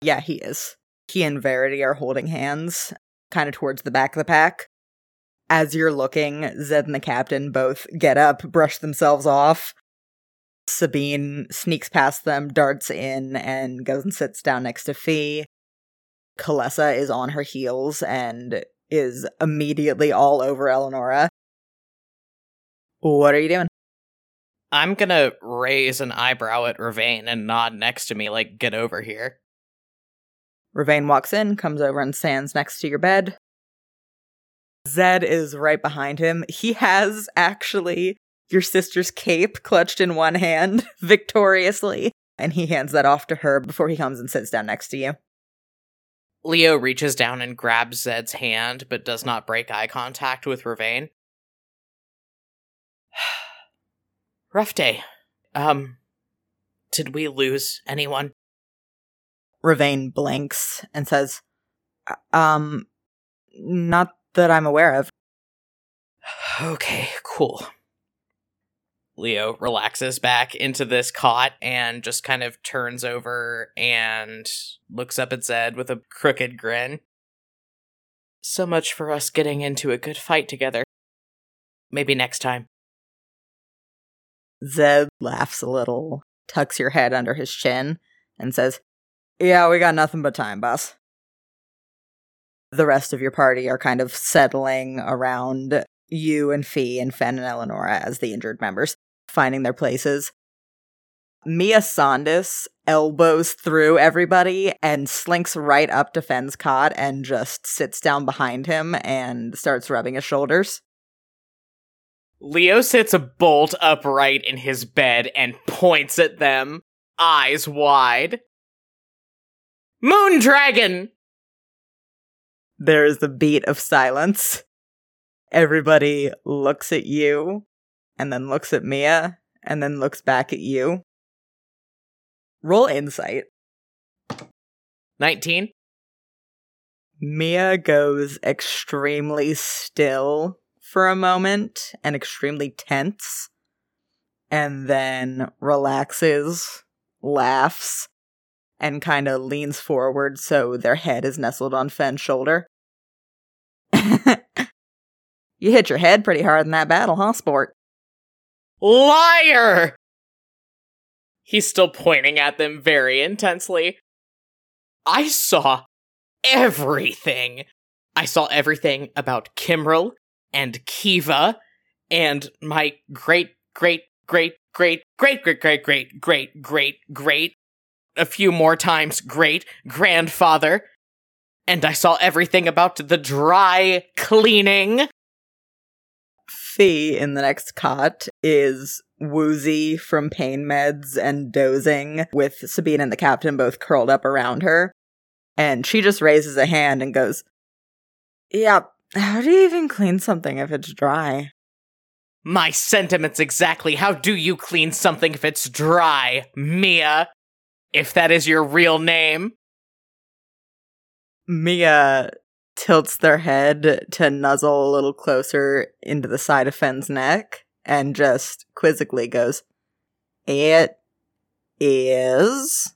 [SPEAKER 2] Yeah, he is. He and Verity are holding hands, kind of towards the back of the pack. As you're looking, Zed and the captain both get up, brush themselves off, Sabine sneaks past them, darts in, and goes and sits down next to Fee. Kalessa is on her heels and is immediately all over Eleonora. What are you doing?
[SPEAKER 1] I'm gonna raise an eyebrow at Ravain and nod next to me, like, get over here.
[SPEAKER 2] Ravain walks in, comes over and stands next to your bed. Zed is right behind him. He has actually your sister's cape clutched in one hand victoriously, and he hands that off to her before he comes and sits down next to you.
[SPEAKER 1] Leo reaches down and grabs Zed's hand, but does not break eye contact with Ravane. Rough day. Um, did we lose anyone?
[SPEAKER 2] Ravane blinks and says, Um, not that I'm aware of.
[SPEAKER 1] Okay, cool. Leo relaxes back into this cot and just kind of turns over and looks up at Zed with a crooked grin. So much for us getting into a good fight together. Maybe next time.
[SPEAKER 2] Zed laughs a little, tucks your head under his chin, and says, Yeah, we got nothing but time, boss. The rest of your party are kind of settling around you and Fee and Fen and Eleonora as the injured members, finding their places. Mia Sandis elbows through everybody and slinks right up to Fen's cot and just sits down behind him and starts rubbing his shoulders.
[SPEAKER 1] Leo sits bolt upright in his bed and points at them, eyes wide. Moon Dragon!
[SPEAKER 2] There is a beat of silence. Everybody looks at you, and then looks at Mia, and then looks back at you. Roll insight.
[SPEAKER 1] 19.
[SPEAKER 2] Mia goes extremely still for a moment and extremely tense, and then relaxes, laughs, and kind of leans forward so their head is nestled on Fen's shoulder. you hit your head pretty hard in that battle, huh, sport?
[SPEAKER 1] Liar! He's still pointing at them very intensely. I saw everything. I saw everything about Kimrel and Kiva and my great great, great, great, great, great, great, great, great, great, great, great, a few more times great grandfather. And I saw everything about the dry cleaning.
[SPEAKER 2] In the next cot is woozy from pain meds and dozing, with Sabine and the captain both curled up around her. And she just raises a hand and goes, Yeah, how do you even clean something if it's dry?
[SPEAKER 1] My sentiments exactly. How do you clean something if it's dry, Mia? If that is your real name.
[SPEAKER 2] Mia tilts their head to nuzzle a little closer into the side of Fen's neck and just quizzically goes, It is.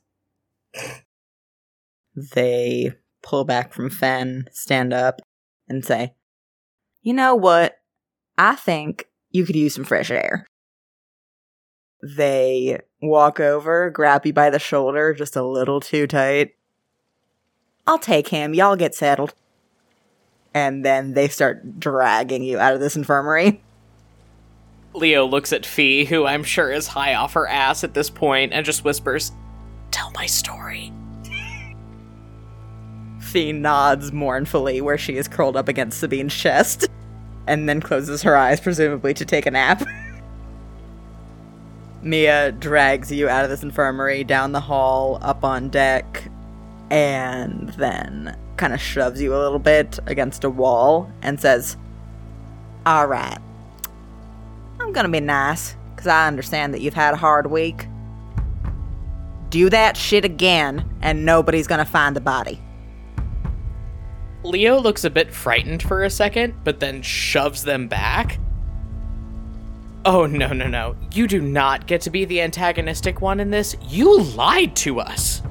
[SPEAKER 2] They pull back from Fen, stand up, and say, You know what? I think you could use some fresh air. They walk over, grab you by the shoulder just a little too tight. I'll take him. Y'all get settled. And then they start dragging you out of this infirmary.
[SPEAKER 1] Leo looks at Fee, who I'm sure is high off her ass at this point, and just whispers, Tell my story.
[SPEAKER 2] Fee nods mournfully where she is curled up against Sabine's chest, and then closes her eyes, presumably to take a nap. Mia drags you out of this infirmary, down the hall, up on deck, and then kind of shoves you a little bit against a wall and says, All right, I'm gonna be nice, because I understand that you've had a hard week. Do that shit again, and nobody's gonna find the body.
[SPEAKER 1] Leo looks a bit frightened for a second, but then shoves them back. Oh, no, no, no. You do not get to be the antagonistic one in this. You lied to us.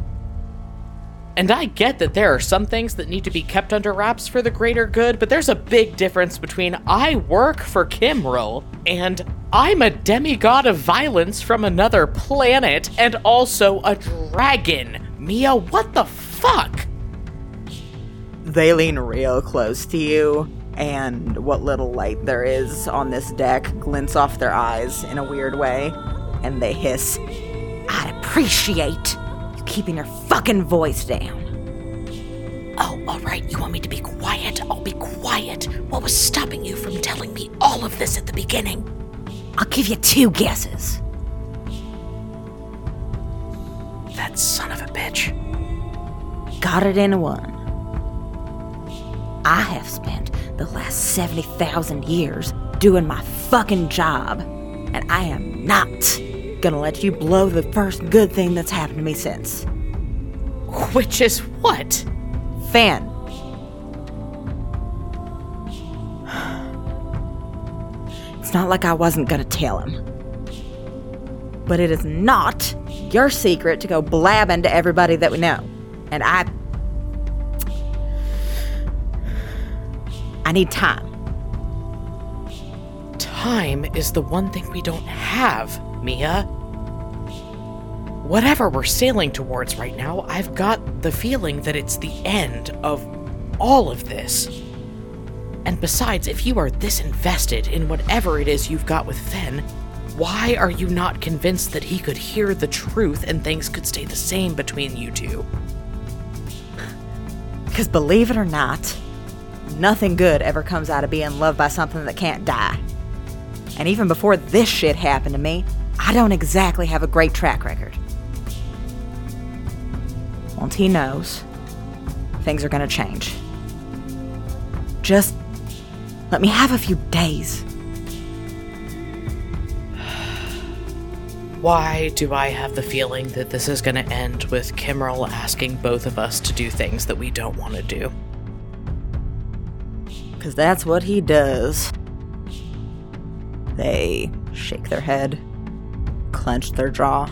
[SPEAKER 1] And I get that there are some things that need to be kept under wraps for the greater good, but there's a big difference between I work for Kimrel and I'm a demigod of violence from another planet and also a dragon. Mia, what the fuck?
[SPEAKER 2] They lean real close to you, and what little light there is on this deck glints off their eyes in a weird way, and they hiss, I'd appreciate keeping your fucking voice down.
[SPEAKER 1] Oh, all right. you want me to be quiet? I'll be quiet. What was stopping you from telling me all of this at the beginning?
[SPEAKER 2] I'll give you two guesses.
[SPEAKER 1] That son of a bitch.
[SPEAKER 2] Got it in one. I have spent the last 70,000 years doing my fucking job, and I am not gonna let you blow the first good thing that's happened to me since.
[SPEAKER 1] Which is what?
[SPEAKER 2] Fen. It's not like I wasn't gonna tell him. But it is not your secret to go blabbing to everybody that we know. And I. I need time.
[SPEAKER 1] Time is the one thing we don't have, Mia. Whatever we're sailing towards right now, I've got the feeling that it's the end of all of this. And besides, if you are this invested in whatever it is you've got with Fen, why are you not convinced that he could hear the truth and things could stay the same between you two?
[SPEAKER 2] Because believe it or not, nothing good ever comes out of being loved by something that can't die. And even before this shit happened to me, I don't exactly have a great track record. Once he knows, things are gonna change. Just let me have a few days.
[SPEAKER 1] Why do I have the feeling that this is going to end with Kimrel asking both of us to do things that we don't want to do?
[SPEAKER 2] Because that's what he does. They shake their head, clench their jaw,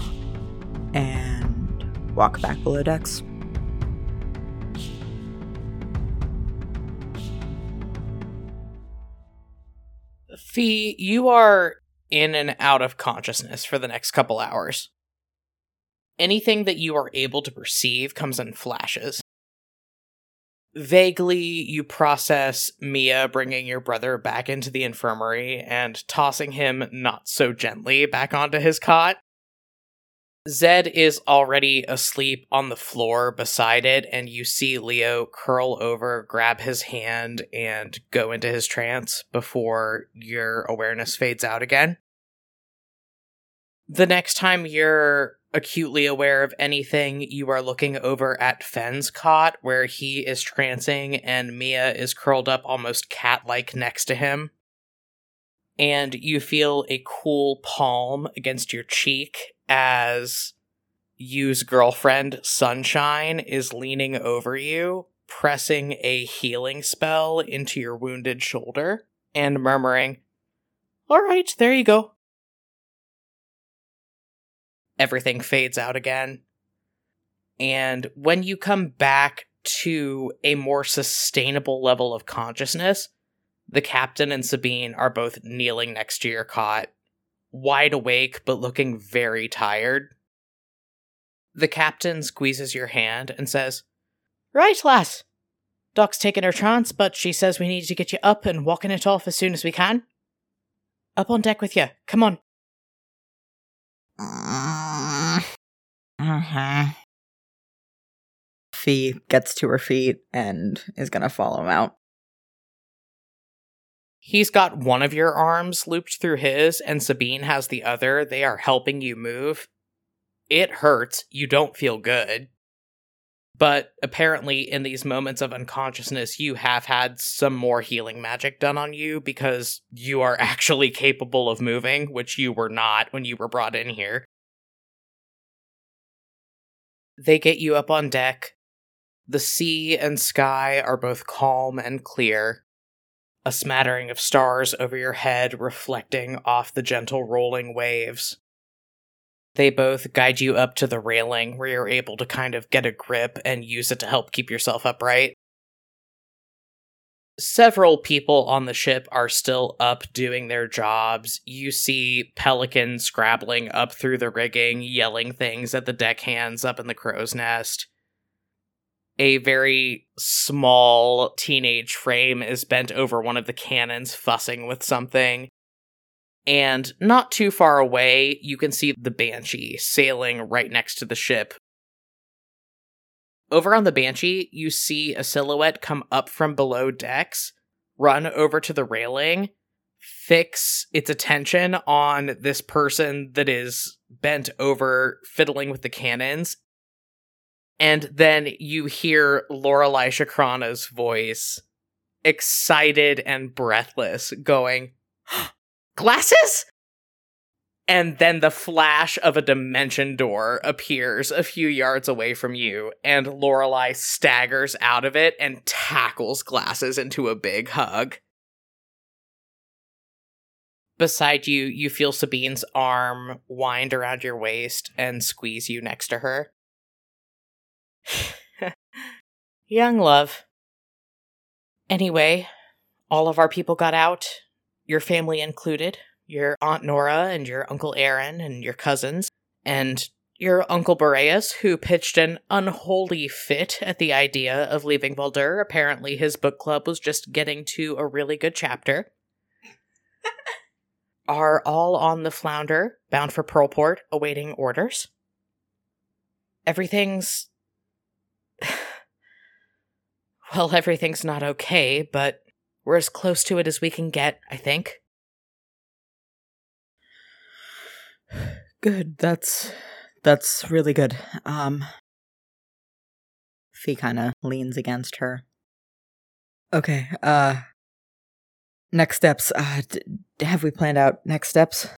[SPEAKER 2] and walk back below decks.
[SPEAKER 1] Fee, you are in and out of consciousness for the next couple hours. Anything that you are able to perceive comes in flashes. Vaguely, you process Mia bringing your brother back into the infirmary and tossing him not so gently back onto his cot. Zed is already asleep on the floor beside it, and you see Leo curl over, grab his hand, and go into his trance before your awareness fades out again. The next time you're acutely aware of anything, you are looking over at Fen's cot, where he is trancing and Mia is curled up almost cat like next to him. And you feel a cool palm against your cheek as Yu's girlfriend, Sunshine, is leaning over you, pressing a healing spell into your wounded shoulder, and murmuring, All right, there you go. Everything fades out again. And when you come back to a more sustainable level of consciousness, the captain and Sabine are both kneeling next to your cot, wide awake but looking very tired. The captain squeezes your hand and says, Right, lass. Doc's taking her trance, but she says we need to get you up and walking it off as soon as we can. Up on deck with you. Come on.
[SPEAKER 2] Uh-huh.
[SPEAKER 3] Fee gets to her feet and is gonna follow him out.
[SPEAKER 1] He's got one of your arms looped through his, and Sabine has the other. They are helping you move. It hurts. You don't feel good. But apparently, in these moments of unconsciousness, you have had some more healing magic done on you because you are actually capable of moving, which you were not when you were brought in here. They get you up on deck. The sea and sky are both calm and clear a smattering of stars over your head reflecting off the gentle rolling waves. They both guide you up to the railing where you're able to kind of get a grip and use it to help keep yourself upright. Several people on the ship are still up doing their jobs. You see Pelican scrabbling up through the rigging, yelling things at the deckhands up in the crow's nest a very small teenage frame is bent over one of the cannons, fussing with something. And not too far away, you can see the Banshee sailing right next to the ship. Over on the Banshee, you see a silhouette come up from below decks, run over to the railing, fix its attention on this person that is bent over fiddling with the cannons. And then you hear Lorelei Shakrana's voice, excited and breathless, going, Glasses? And then the flash of a dimension door appears a few yards away from you, and Lorelei staggers out of it and tackles Glasses into a big hug. Beside you, you feel Sabine's arm wind around your waist and squeeze you next to her. Young love. Anyway, all of our people got out, your family included your Aunt Nora and your Uncle Aaron and your cousins, and your Uncle Boreas, who pitched an unholy fit at the idea of leaving Voldur. Apparently, his book club was just getting to a really good chapter. are all on the flounder, bound for Pearlport, awaiting orders. Everything's. well, everything's not okay, but we're as close to it as we can get, I think.
[SPEAKER 2] Good. That's that's really good. Um Fee kind of leans against her. Okay. Uh next steps. Uh d- have we planned out next steps?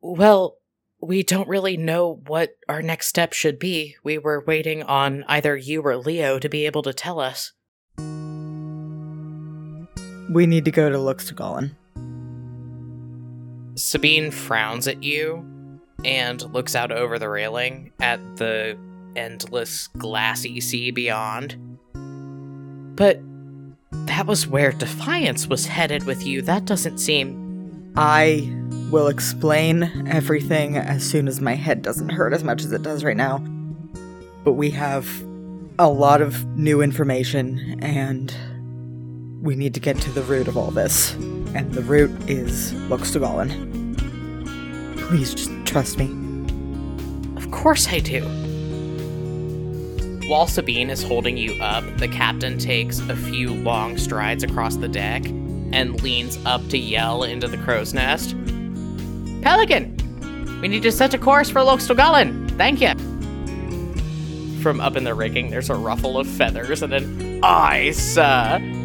[SPEAKER 1] Well, we don't really know what our next step should be. We were waiting on either you or Leo to be able to tell us.
[SPEAKER 2] We need to go to Luxtagallon.
[SPEAKER 1] Sabine frowns at you and looks out over the railing at the endless glassy sea beyond. But that was where Defiance was headed with you. That doesn't seem.
[SPEAKER 2] I will explain everything as soon as my head doesn't hurt as much as it does right now. But we have a lot of new information, and we need to get to the root of all this. And the root is Luxtagallon. Please just trust me.
[SPEAKER 1] Of course I do. While Sabine is holding you up, the captain takes a few long strides across the deck and leans up to yell into the crow's nest. Pelican! We need to set a course for Luxtagallon! Thank you! From up in the rigging, there's a ruffle of feathers and an aye, sir! Uh,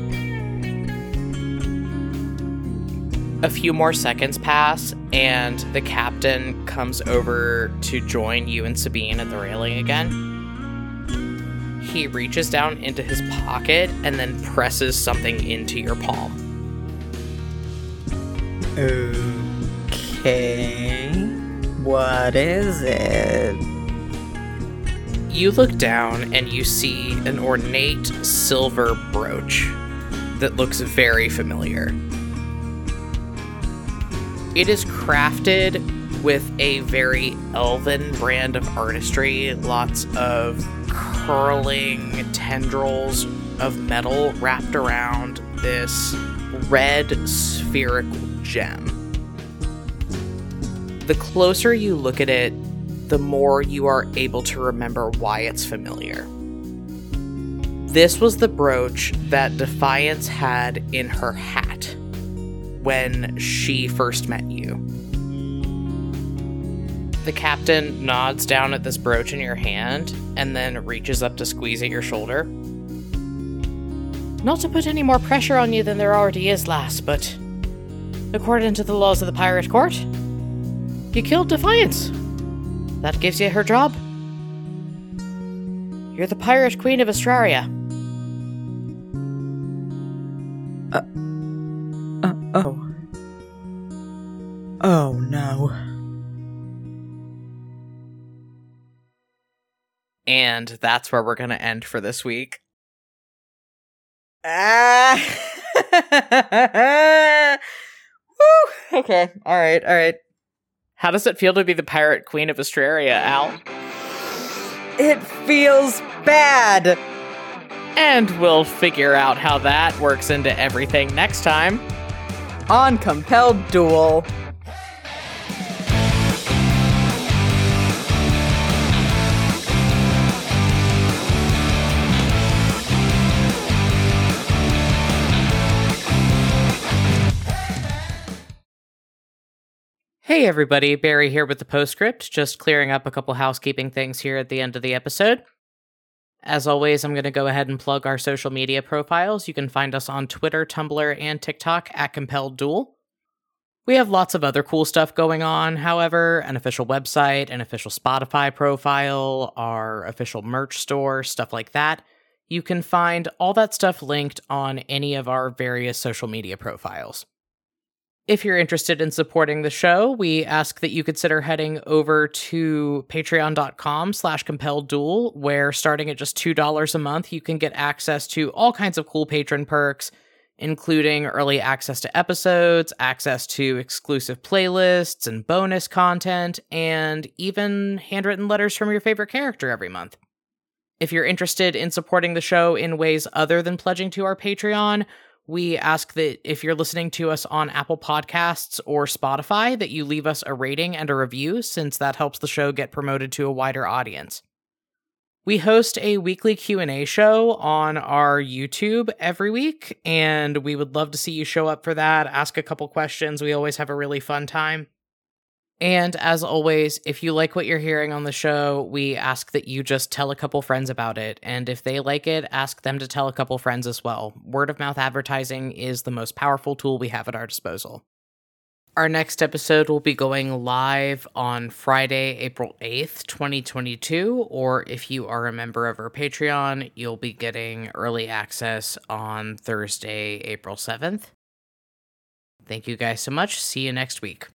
[SPEAKER 1] A few more seconds pass, and the captain comes over to join you and Sabine at the railing again. He reaches down into his pocket and then presses something into your palm.
[SPEAKER 2] Okay. What is it?
[SPEAKER 1] You look down and you see an ornate silver brooch that looks very familiar. It is crafted with a very elven brand of artistry, lots of curling tendrils of metal wrapped around this red spherical gem. The closer you look at it, the more you are able to remember why it's familiar. This was the brooch that Defiance had in her hat when she first met you. The captain nods down at this brooch in your hand and then reaches up to squeeze at your shoulder. Not to put any more pressure on you than there already is, lass, but according to the laws of the pirate court, you killed Defiance. That gives you her job. You're the pirate queen of Astraria.
[SPEAKER 2] Oh. Uh,
[SPEAKER 1] And that's where we're going to end for this week.
[SPEAKER 2] Ah. Woo. Okay. All right. All right.
[SPEAKER 1] How does it feel to be the pirate queen of Astraria, Al?
[SPEAKER 2] It feels bad.
[SPEAKER 1] And we'll figure out how that works into everything next time
[SPEAKER 2] on Compelled Duel.
[SPEAKER 1] Hey everybody, Barry here with the postscript, just clearing up a couple housekeeping things here at the end of the episode. As always, I'm going to go ahead and plug our social media profiles. You can find us on Twitter, Tumblr, and TikTok at Compelled Duel. We have lots of other cool stuff going on, however, an official website, an official Spotify profile, our official merch store, stuff like that. You can find all that stuff linked on any of our various social media profiles. If you're interested in supporting the show, we ask that you consider heading over to patreon.com slash compelled duel, where starting at just $2 a month, you can get access to all kinds of cool patron perks, including early access to episodes, access to exclusive playlists and bonus content, and even handwritten letters from your favorite character every month. If you're interested in supporting the show in ways other than pledging to our Patreon, we ask that if you're listening to us on Apple Podcasts or Spotify that you leave us a rating and a review since that helps the show get promoted to a wider audience. We host a weekly Q&A show on our YouTube every week and we would love to see you show up for that, ask a couple questions. We always have a really fun time. And as always, if you like what you're hearing on the show, we ask that you just tell a couple friends about it. And if they like it, ask them to tell a couple friends as well. Word of mouth advertising is the most powerful tool we have at our disposal. Our next episode will be going live on Friday, April 8th, 2022. Or if you are a member of our Patreon, you'll be getting early access on Thursday, April 7th. Thank you guys so much. See you next week.